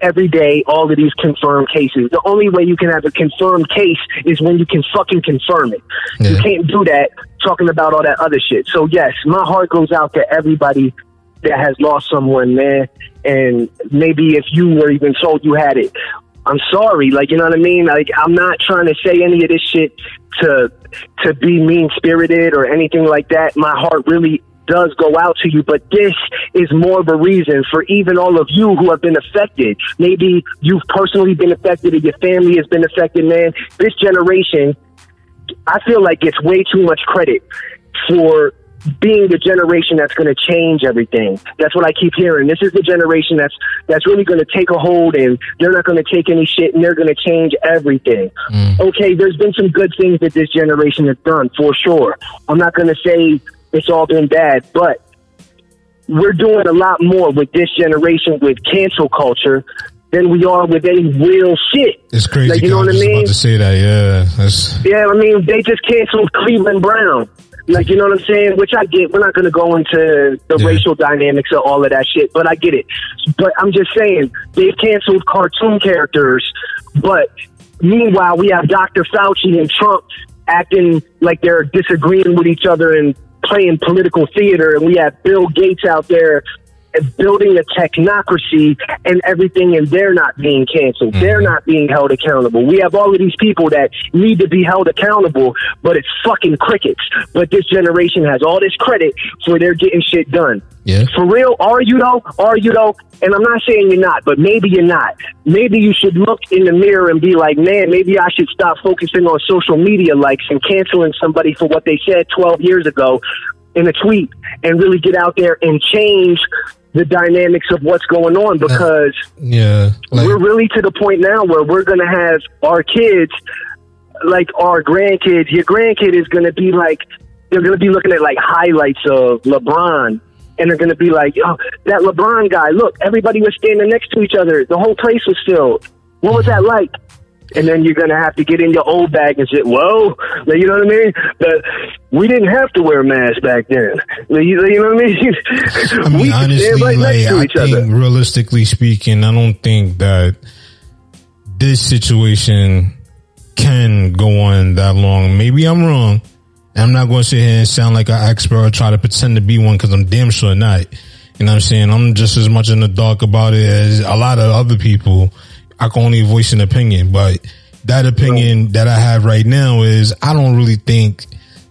every day all of these confirmed cases. The only way you can have a confirmed case is when you can fucking confirm it. You can't do that talking about all that other shit. So yes, my heart goes out to everybody that has lost someone, man. And maybe if you were even told you had it, I'm sorry. Like you know what I mean? Like I'm not trying to say any of this shit to to be mean spirited or anything like that. My heart really does go out to you, but this is more of a reason for even all of you who have been affected. Maybe you've personally been affected or your family has been affected, man. This generation, I feel like gets way too much credit for being the generation that's going to change everything. That's what I keep hearing. This is the generation that's that's really going to take a hold and they're not going to take any shit and they're going to change everything. Mm. Okay, there's been some good things that this generation has done for sure. I'm not going to say it's all been bad, but we're doing a lot more with this generation with cancel culture than we are with any real shit. It's crazy. Like, you know what I mean? About to say that, yeah. That's, Yeah, I mean, they just canceled Cleveland Brown. Like, you know what I'm saying? Which I get. We're not going to go into the Yeah. racial dynamics of all of that shit, but I get it. But I'm just saying, they've canceled cartoon characters, but meanwhile, we have Dr. Fauci and Trump acting like they're disagreeing with each other and playing political theater, and we have Bill Gates out there building a technocracy and everything and they're not being canceled. Mm-hmm. They're not being held accountable. We have all of these people that need to be held accountable, but it's fucking crickets. But this generation has all this credit for their getting shit done. Yeah. For real, are you though? Are you though? And I'm not saying you're not, but maybe you're not. Maybe you should look in the mirror and be like, man, maybe I should stop focusing on social media likes and canceling somebody for what they said 12 years ago in a tweet and really get out there and change the dynamics of what's going on because yeah. Like, we're really to the point now where we're going to have our kids, like our grandkids. Your grandkid is going to be like, they're going to be looking at like highlights of LeBron. And they're going to be like, oh, that LeBron guy, look, everybody was standing next to each other. The whole place was filled. What was that like? And then you're going to have to get in your old bag and say, whoa, like, you know what I mean? But we didn't have to wear masks back then. Like, you, you know what I mean? I mean, we honestly, right like, I think other. realistically speaking, I don't think that this situation can go on that long. Maybe I'm wrong. I'm not going to sit here and sound like an expert or try to pretend to be one because I'm damn sure not. You know what I'm saying? I'm just as much in the dark about it as a lot of other people. I can only voice an opinion, but that opinion that I have right now is I don't really think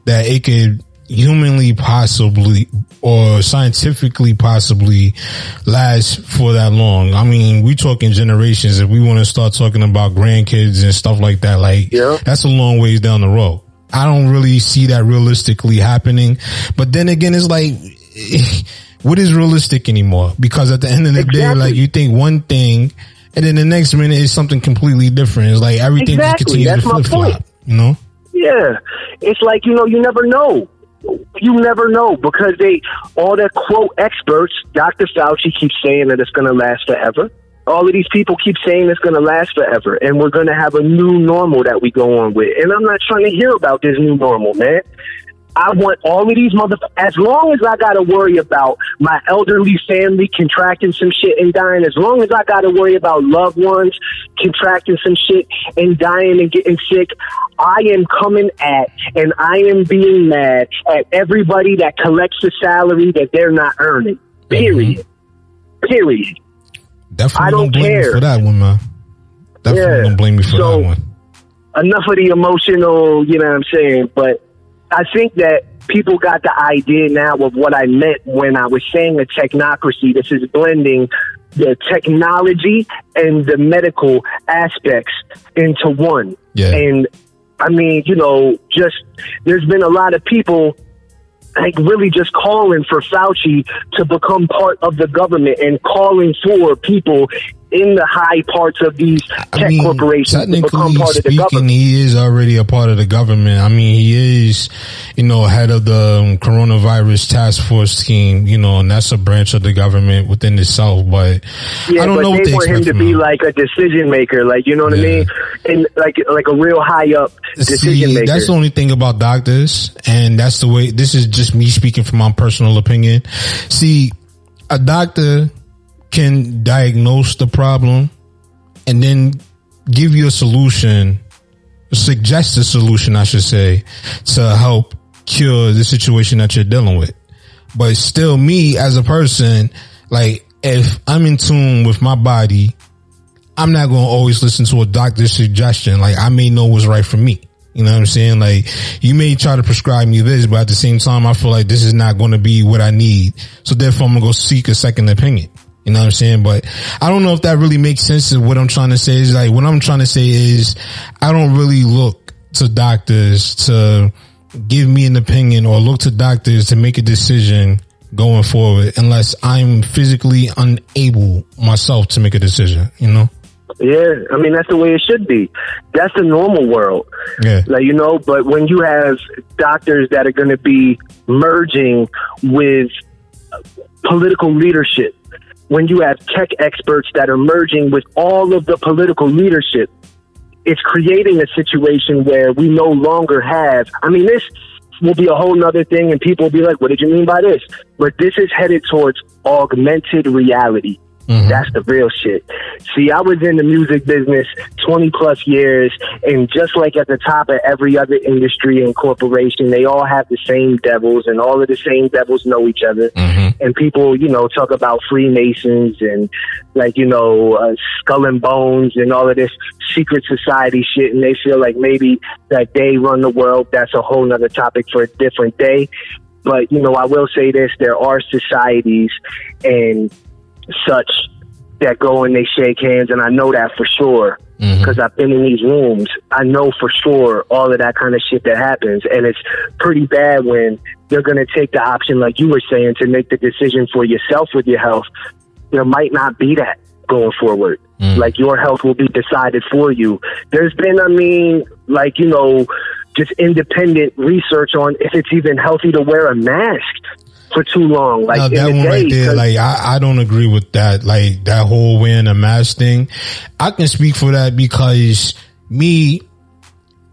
that it could humanly possibly or scientifically possibly last for that long. I mean, we talking generations. If we want to start talking about grandkids and stuff like that, like Yeah. that's a long ways down the road. I don't really see that realistically happening. But then again, it's like, what is realistic anymore? Because at the end of the day, like you think one thing and then the next minute is something completely different. It's like everything exactly. just continues That's to flip flop. You know? Yeah, it's like you know you never know. You never know because they all the quote experts. Dr. Fauci keeps saying that it's going to last forever. All of these people keep saying it's going to last forever, and we're going to have a new normal that we go on with. And I'm not trying to hear about this new normal, man. I want all of these motherfuckers, as long as I got to worry about my elderly family contracting some shit and dying, as long as I got to worry about loved ones contracting some shit and dying and getting sick, I am coming at and I am being mad at everybody that collects a salary that they're not earning. Period. Mm-hmm. Period. Definitely I don't, don't blame care. for that one, man. Definitely yeah. don't blame me for so, that one. Enough of the emotional, you know what I'm saying, but I think that people got the idea now of what I meant when I was saying a technocracy. This is blending the technology and the medical aspects into one. Yeah. And I mean, you know, just there's been a lot of people like really just calling for Fauci to become part of the government and calling for people in the high parts of these tech I mean, corporations to become part speaking, of the government. He is already a part of the government. I mean, he is, you know, head of the um, coronavirus task force team, you know, and that's a branch of the government within itself. But yeah, I don't but know they what they want him to be him. like a decision maker, like you know what yeah. I mean, and like like a real high up decision See, maker. That's the only thing about doctors, and that's the way. This is just me speaking from my personal opinion. See, a doctor can diagnose the problem and then give you a solution, suggest a solution, I should say, to help cure the situation that you're dealing with. But still me as a person, like if I'm in tune with my body, I'm not going to always listen to a doctor's suggestion. Like I may know what's right for me. You know what I'm saying? Like you may try to prescribe me this, but at the same time, I feel like this is not going to be what I need. So therefore I'm going to go seek a second opinion. You know what I'm saying? But I don't know if that really makes sense of what I'm trying to say. Is like what I'm trying to say is I don't really look to doctors to give me an opinion or look to doctors to make a decision going forward unless I'm physically unable myself to make a decision, you know? Yeah, I mean that's the way it should be. That's the normal world. Yeah. Like you know, but when you have doctors that are going to be merging with political leadership when you have tech experts that are merging with all of the political leadership, it's creating a situation where we no longer have. I mean, this will be a whole nother thing, and people will be like, "What did you mean by this?" But this is headed towards augmented reality. Mm-hmm. That's the real shit. See, I was in the music business 20 plus years, and just like at the top of every other industry and corporation, they all have the same devils, and all of the same devils know each other. Mm-hmm. And people, you know, talk about Freemasons and like, you know, uh, skull and bones and all of this secret society shit, and they feel like maybe that they run the world. That's a whole nother topic for a different day. But, you know, I will say this there are societies and such that go and they shake hands, and I know that for sure because mm-hmm. I've been in these rooms. I know for sure all of that kind of shit that happens, and it's pretty bad when they're going to take the option, like you were saying, to make the decision for yourself with your health. There might not be that going forward. Mm. Like your health will be decided for you. There's been, I mean, like you know, just independent research on if it's even healthy to wear a mask for too long. Like that one day, right there, like I, I don't agree with that. Like that whole wearing a mask thing. I can speak for that because me,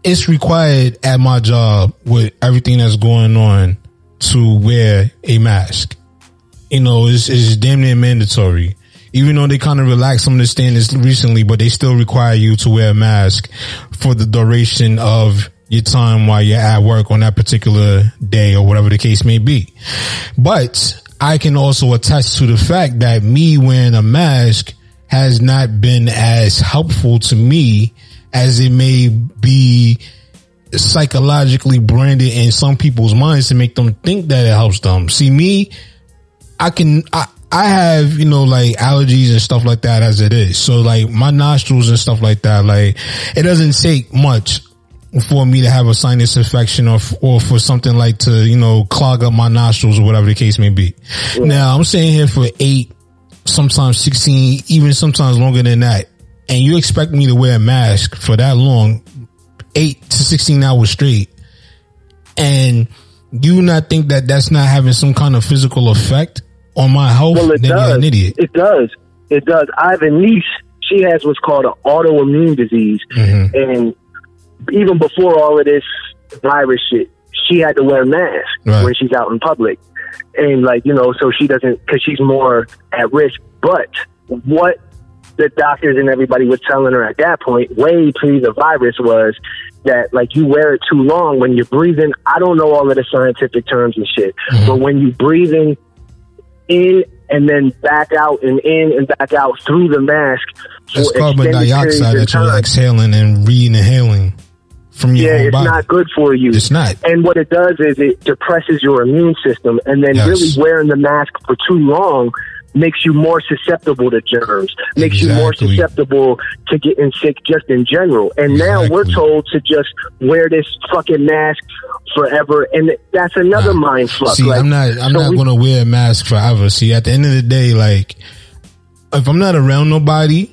it's required at my job with everything that's going on to wear a mask. You know, it's, it's damn near mandatory. Even though they kind of relaxed some of the standards recently, but they still require you to wear a mask for the duration of your time while you're at work on that particular day or whatever the case may be. But I can also attest to the fact that me wearing a mask has not been as helpful to me as it may be psychologically branded in some people's minds to make them think that it helps them. See me, I can, I, I have, you know, like allergies and stuff like that as it is. So like my nostrils and stuff like that, like it doesn't take much for me to have a sinus infection or, or for something like to, you know, clog up my nostrils or whatever the case may be. Yeah. Now I'm staying here for eight, sometimes 16, even sometimes longer than that and you expect me to wear a mask for that long, eight to 16 hours straight, and you not think that that's not having some kind of physical effect on my health, well, it does. you're an idiot. It does. It does. I have a niece. She has what's called an autoimmune disease, Mhm. and even before all of this virus shit, she had to wear a mask Right. when she's out in public, and like you know, so she doesn't because she's more at risk. But what the doctors and everybody was telling her at that point, way pre the virus, was that like you wear it too long when you're breathing. I don't know all of the scientific terms and shit, Mhm. but when you're breathing in and then back out and in and back out through the mask That's for carbon dioxide that you're exhaling and re-inhaling from your yeah, it's body. not good for you. It's not. And what it does is it depresses your immune system, and then Yes. really wearing the mask for too long makes you more susceptible to germs, makes you more susceptible to getting sick just in general. And now we're told to just wear this fucking mask forever, and that's another Nah. mind fuck. See, Like, I'm not. I'm so not we- going to wear a mask forever. See, at the end of the day, like if I'm not around nobody,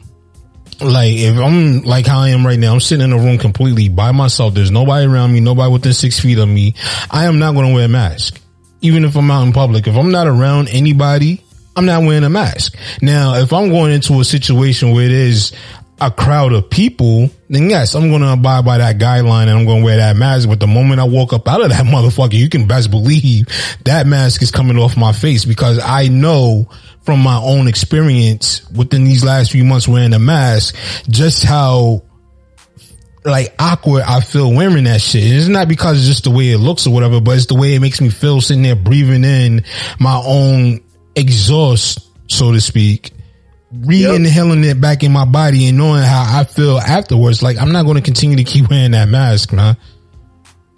like if I'm like how I am right now, I'm sitting in a room completely by myself. There's nobody around me, nobody within six feet of me. I am not going to wear a mask, even if I'm out in public. If I'm not around anybody, I'm not wearing a mask. Now, if I'm going into a situation where there's a crowd of people, then yes, I'm going to abide by that guideline and I'm going to wear that mask. But the moment I walk up out of that motherfucker, you can best believe that mask is coming off my face because I know from my own experience within these last few months wearing a mask, just how like awkward I feel wearing that shit. It's not because it's just the way it looks or whatever, but it's the way it makes me feel sitting there breathing in my own exhaust, so to speak. Re-inhaling it back in my body and knowing how I feel afterwards. Like I'm not going to continue to keep wearing that mask, man.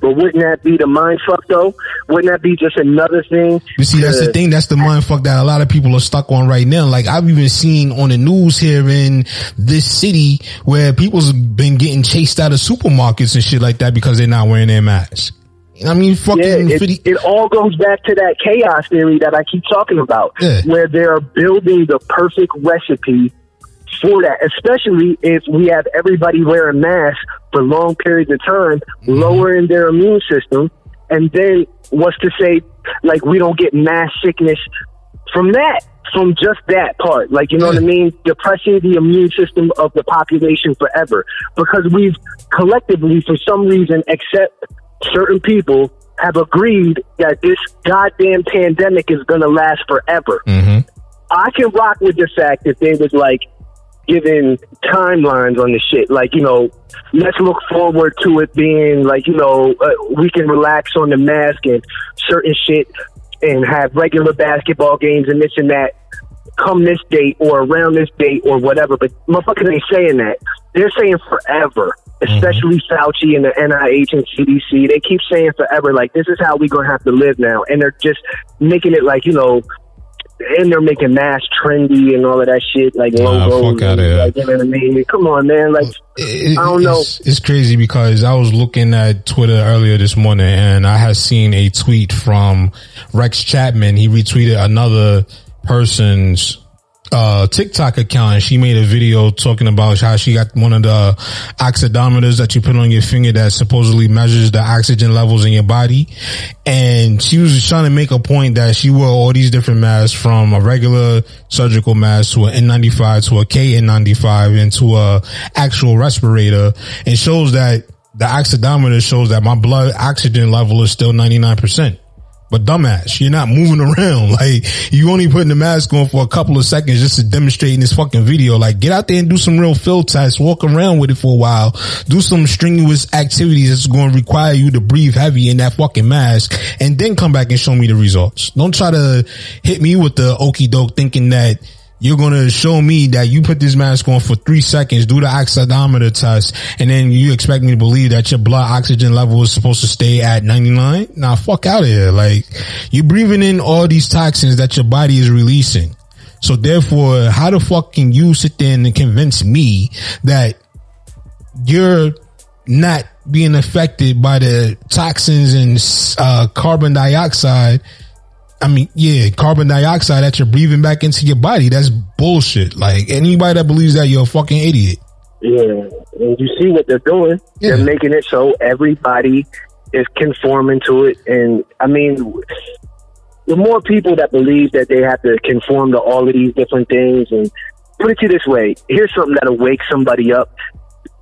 But wouldn't that be the mind fuck though? Wouldn't that be just another thing? You see, that's the thing. That's the mind fuck that a lot of people are stuck on right now. Like I've even seen on the news here in this city where people's been getting chased out of supermarkets and shit like that because they're not wearing their masks. I mean, fucking Yeah, it, 50 it all goes back to that chaos theory that I keep talking about, Yeah. where they're building the perfect recipe for that, especially if we have everybody wearing masks for long periods of time, Mm-hmm. lowering their immune system. And then what's to say, like, we don't get mass sickness from that, from just that part. Like, you know what I mean? Depressing the immune system of the population forever. Because we've collectively, for some reason, except certain people, have agreed that this goddamn pandemic is going to last forever. Mhm. I can rock with the fact that they was like giving timelines on the shit. Like, you know, let's look forward to it being like, you know, uh, we can relax on the mask and certain shit and have regular basketball games and this and that come this date or around this date or whatever. But motherfuckers ain't saying that. They're saying forever. Especially Fauci and the NIH and CDC, they keep saying forever, like this is how we gonna have to live now, and they're just making it like you know, and they're making masks trendy and all of that shit, like Nah, logos. fuck and, here. Like, you know what I mean? Come on, man. Like, It- I don't know. It's, it's crazy because I was looking at Twitter earlier this morning and I had seen a tweet from Rex Chapman. He retweeted another person's uh, TikTok account and she made a video talking about how she got one of the oxidometers that you put on your finger that supposedly measures the oxygen levels in your body. And she was trying to make a point that she wore all these different masks from a regular surgical mask to an N95 to a KN95 and to a actual respirator and shows that the oxidometer shows that my blood oxygen level is still 99%. But dumbass, you're not moving around. Like you only putting the mask on for a couple of seconds just to demonstrate in this fucking video. Like get out there and do some real field tests, walk around with it for a while, do some strenuous activities that's going to require you to breathe heavy in that fucking mask and then come back and show me the results. Don't try to hit me with the okey doke thinking that you're going to show me that you put this mask on for three seconds, do the oxidometer test, and then you expect me to believe that your blood oxygen level is supposed to stay at 99? Nah, fuck out of here. Like, you're breathing in all these toxins that your body is releasing. So therefore, how the fuck can you sit there and convince me that you're not being affected by the toxins and uh, carbon dioxide I mean, yeah, carbon dioxide that you're breathing back into your body. That's bullshit. Like anybody that believes that, you're a fucking idiot. Yeah, and you see what they're doing. Yeah. They're making it so everybody is conforming to it. And I mean, the more people that believe that they have to conform to all of these different things, and put it to you this way: here's something that'll wake somebody up.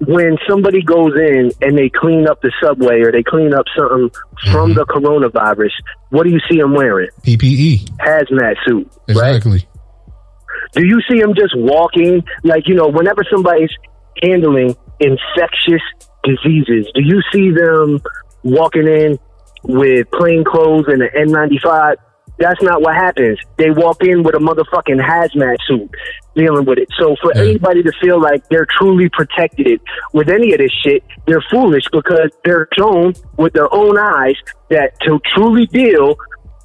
When somebody goes in and they clean up the subway or they clean up something from mm-hmm. the coronavirus, what do you see them wearing? PPE. Hazmat suit, right? Exactly. Do you see them just walking? Like, you know, whenever somebody's handling infectious diseases, do you see them walking in with plain clothes and an N95? That's not what happens. They walk in with a motherfucking hazmat suit dealing with it. So for Yeah. anybody to feel like they're truly protected with any of this shit, they're foolish because they're shown with their own eyes that to truly deal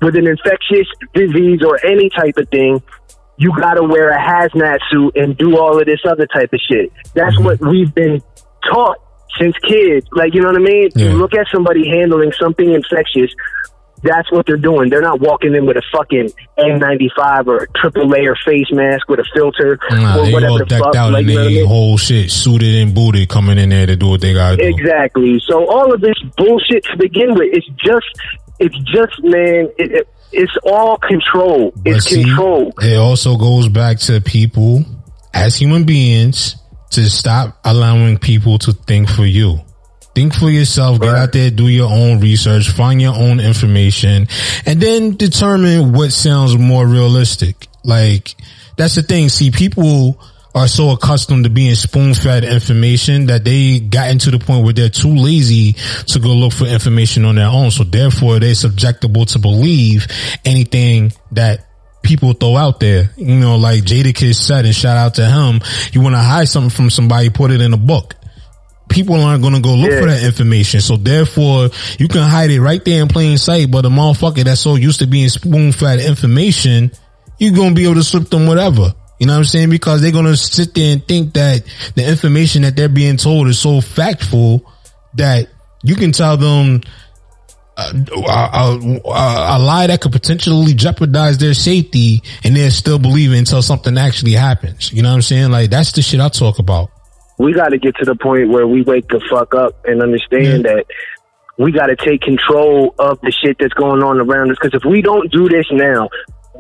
with an infectious disease or any type of thing, you gotta wear a hazmat suit and do all of this other type of shit. That's mm-hmm. what we've been taught since kids. Like, you know what I mean? Yeah. You look at somebody handling something infectious, that's what they're doing. They're not walking in with a fucking N95 or a triple layer face mask with a filter Nah, or they whatever all the decked fuck. out Like, in you know what I their mean? whole shit, suited and booted, coming in there to do what they gotta do. Exactly. So all of this bullshit to begin with, it's just, it's just, man, it, it, it's all control. But It's see, control. It also goes back to people as human beings to stop allowing people to think for you. Think for yourself, get out there, do your own research, find your own information, and then determine what sounds more realistic. Like, that's the thing. See, people are so accustomed to being spoon fed information that they gotten to the point where they're too lazy to go look for information on their own. So therefore they're subjectable to believe anything that people throw out there. You know, like Jadakiss said, and shout out to him, you want to hide something from somebody, put it in a book. People aren't going to go look Yeah. for that information. So therefore you can hide it right there in plain sight. But a motherfucker that's so used to being spoon fed information, you're going to be able to slip them whatever. You know what I'm saying? Because they're going to sit there and think that the information that they're being told is so factful that you can tell them uh, a, a, a, a lie that could potentially jeopardize their safety and they're still believing until something actually happens. You know what I'm saying? Like that's the shit I talk about. We got to get to the point where we wake the fuck up and understand that we got to take control of the shit that's going on around us. Because if we don't do this now,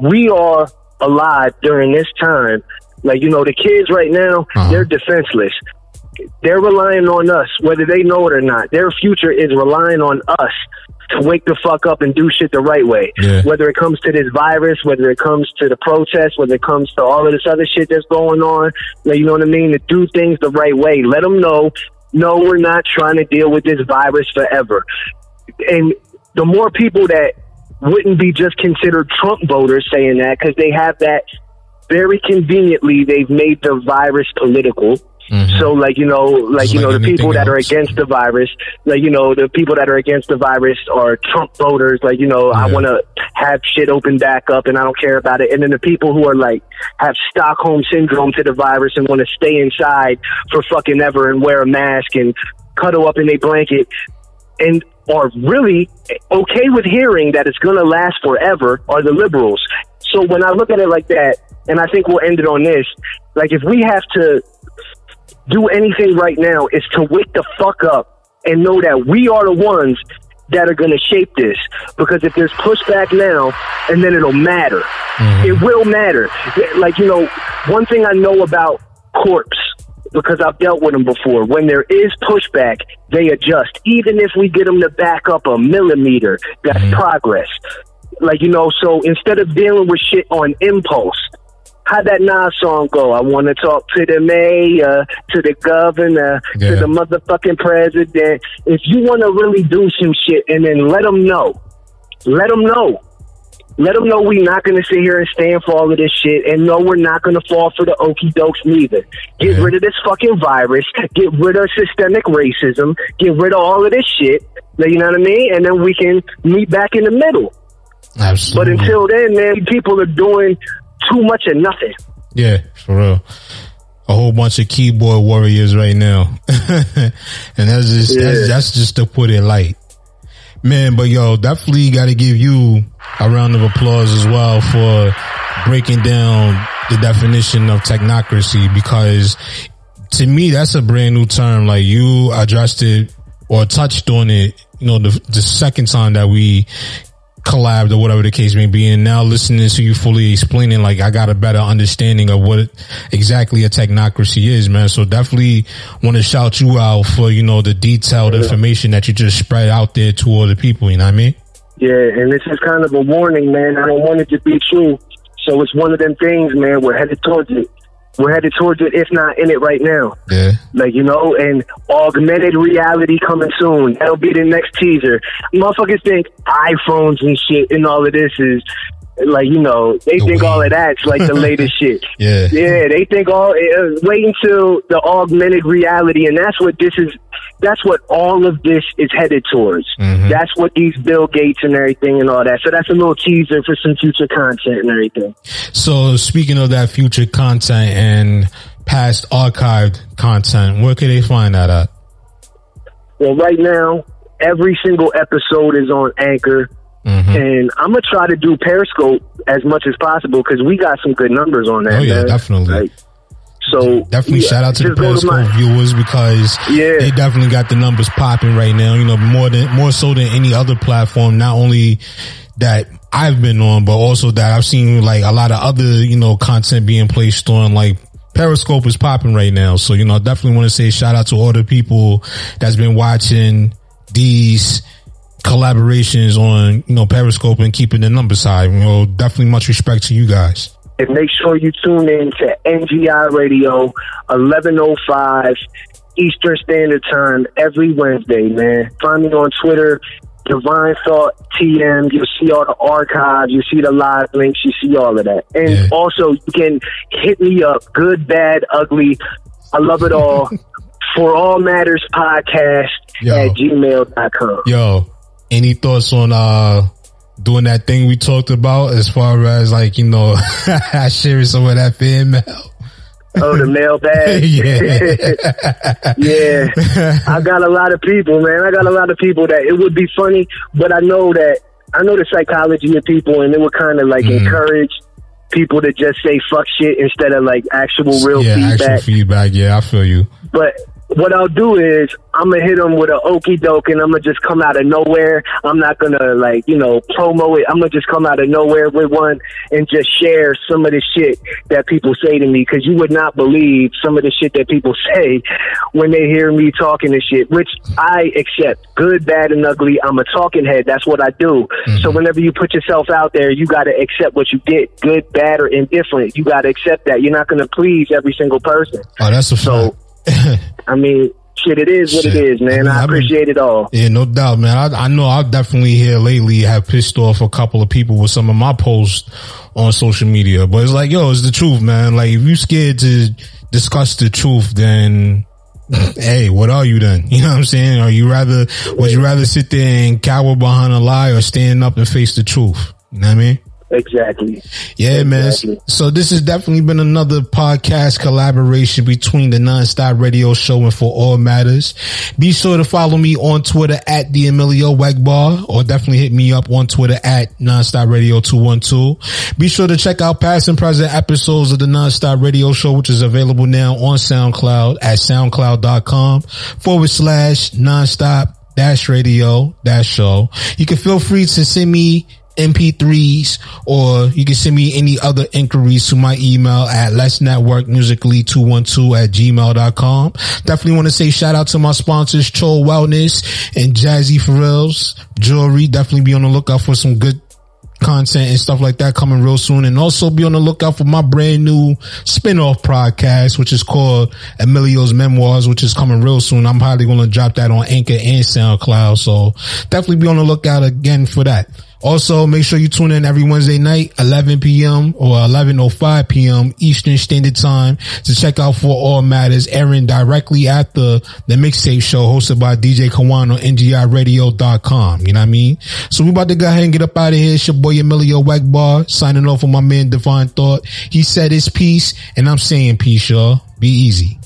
we are alive during this time. Like, you know, the kids right now, Uh-huh. they're defenseless. They're relying on us, whether they know it or not. Their future is relying on us to wake the fuck up and do shit the right way. Yeah. Whether it comes to this virus, whether it comes to the protests, whether it comes to all of this other shit that's going on, you know what I mean? To do things the right way. Let them know, no, we're not trying to deal with this virus forever. And the more people that wouldn't be just considered Trump voters saying that, because they have that very conveniently, they've made the virus political. So, like you know, like you like know, the people that are against the virus, like you know, the people that are against the virus are Trump voters. Like you know, I want to have shit open back up, and I don't care about it. And then the people who are like have Stockholm syndrome to the virus and want to stay inside for fucking ever and wear a mask and cuddle up in a blanket and are really okay with hearing that it's going to last forever are the liberals. So when I look at it like that, and I think we'll end it on this, like if we have to do anything right now, is to wake the fuck up and know that we are the ones that are going to shape this. Because if there's pushback now, and then it'll matter. Mm-hmm. It will matter. Like, you know, one thing I know about corpse because I've dealt with them before. When there is pushback, they adjust. Even if we get them to back up a millimeter, that's mm-hmm. progress. Like, you know, so instead of dealing with shit on impulse, how'd that Nas song go? I want to talk to the mayor, to the governor, Yeah. to the motherfucking president. If you want to really do some shit and then let them know, let them know. Let them know we're not going to sit here and stand for all of this shit, and no, we're not going to fall for the okey dokes neither. Get Yeah. rid of this fucking virus. Get rid of systemic racism. Get rid of all of this shit. You know what I mean? And then we can meet back in the middle. Absolutely. But until then, man, people are doing too much of nothing. Yeah, for real. A whole bunch of keyboard warriors right now. and that's just that's, Yeah. that's just to put it light. Man, but yo, definitely gotta give you a round of applause as well for breaking down the definition of technocracy because to me, that's a brand new term. Like you addressed it or touched on it, you know, the, the second time that we collabed or whatever the case may be. And now listening to you fully explaining, like I got a better understanding of what exactly a technocracy is, man. So definitely want to shout you out for, you know, the detailed information that you just spread out there to all the people. You know what I mean? Yeah. And this is kind of a warning, man. I don't want it to be true. So it's one of them things, man. We're headed towards it we're headed towards it, if not in it right now. Yeah. Like, you know, and augmented reality coming soon. That'll be the next teaser. Motherfuckers think iPhones and shit and all of this is like you know they the think all of that's like the latest shit yeah yeah they think all uh, wait until the augmented reality and that's what this is that's what all of this is headed towards. Mm-hmm. That's what these Bill Gates and everything and all that. So that's a little teaser for some future content and everything. So speaking of that future content and past archived content, where can they find that at? Well, right now, every single episode is on Anchor. Mm-hmm. And I'm gonna try to do Periscope as much as possible because we got some good numbers on that. Oh yeah, man. definitely. Like, so definitely yeah, shout out to the Periscope my, viewers because yeah. they definitely got the numbers popping right now. You know, more than more so than any other platform. Not only that I've been on, but also that I've seen like a lot of other you know content being placed on like Periscope is popping right now. So, you know, definitely want to say shout out to all the people that's been watching these collaborations on, you know, Periscope and keeping the numbers high. You know, definitely much respect to you guys. And make sure you tune in to NGI Radio, 1105 Eastern Standard Time every Wednesday, man. Find me on Twitter, Divine Thought TM. You'll see all the archives. You see the live links. You see all of that. And yeah. also, you can hit me up, good, bad, ugly. I love it all. For All Matters Podcast Yo. at gmail.com. Yo, any thoughts on uh doing that thing we talked about as far as like, you know, sharing some of that fan mail. Oh, the mailbag. yeah. yeah. I got a lot of people, man. I got a lot of people that it would be funny, but I know that I know the psychology of people and it would kind of like mm. encourage people to just say fuck shit instead of like actual real yeah, feedback. Actual feedback. Yeah, I feel you. But what I'll do is I'm gonna hit them with an okey doke, and I'm gonna just come out of nowhere. I'm not gonna like you know promo it. I'm gonna just come out of nowhere with one and just share some of the shit that people say to me because you would not believe some of the shit that people say when they hear me talking this shit, which I accept. Good, bad, and ugly. I'm a talking head. That's what I do. Mm-hmm. So whenever you put yourself out there, you got to accept what you get, good, bad, or indifferent. You got to accept that. You're not gonna please every single person. Oh, that's a so. Fact. I mean, shit, it is what shit. it is, man. I, mean, I appreciate been, it all. Yeah, no doubt, man. I, I know I've definitely here lately have pissed off a couple of people with some of my posts on social media, but it's like, yo, it's the truth, man. Like, if you scared to discuss the truth, then hey, what are you then? You know what I'm saying? Are you rather, would you rather sit there and cower behind a lie or stand up and face the truth? You know what I mean? Exactly. Yeah, exactly. man. So this has definitely been another podcast collaboration between the Nonstop Radio Show and For All Matters. Be sure to follow me on Twitter at the Emilio EgBar or definitely hit me up on Twitter at Nonstop Radio 212. Be sure to check out past and present episodes of the Nonstop Radio Show, which is available now on SoundCloud at soundcloud.com forward slash nonstop dash radio dash show. You can feel free to send me MP3s, or you can send me any other inquiries to my email at let's network musically 212 at gmail.com. Definitely want to say shout out to my sponsors, Chol Wellness and Jazzy Pharrell's Jewelry. Definitely be on the lookout for some good content and stuff like that coming real soon. And also be on the lookout for my brand new spin-off podcast, which is called Emilio's Memoirs, which is coming real soon. I'm probably going to drop that on Anchor and SoundCloud. So definitely be on the lookout again for that. Also, make sure you tune in every Wednesday night, 11 p.m. or 11.05 p.m. Eastern Standard Time to check out For All Matters airing directly after the mixtape show hosted by DJ Kawan on NGIRadio.com. You know what I mean? So we about to go ahead and get up out of here. It's your boy Emilio EgBar signing off with my man Divine Thought. He said his piece and I'm saying peace, y'all. Be easy.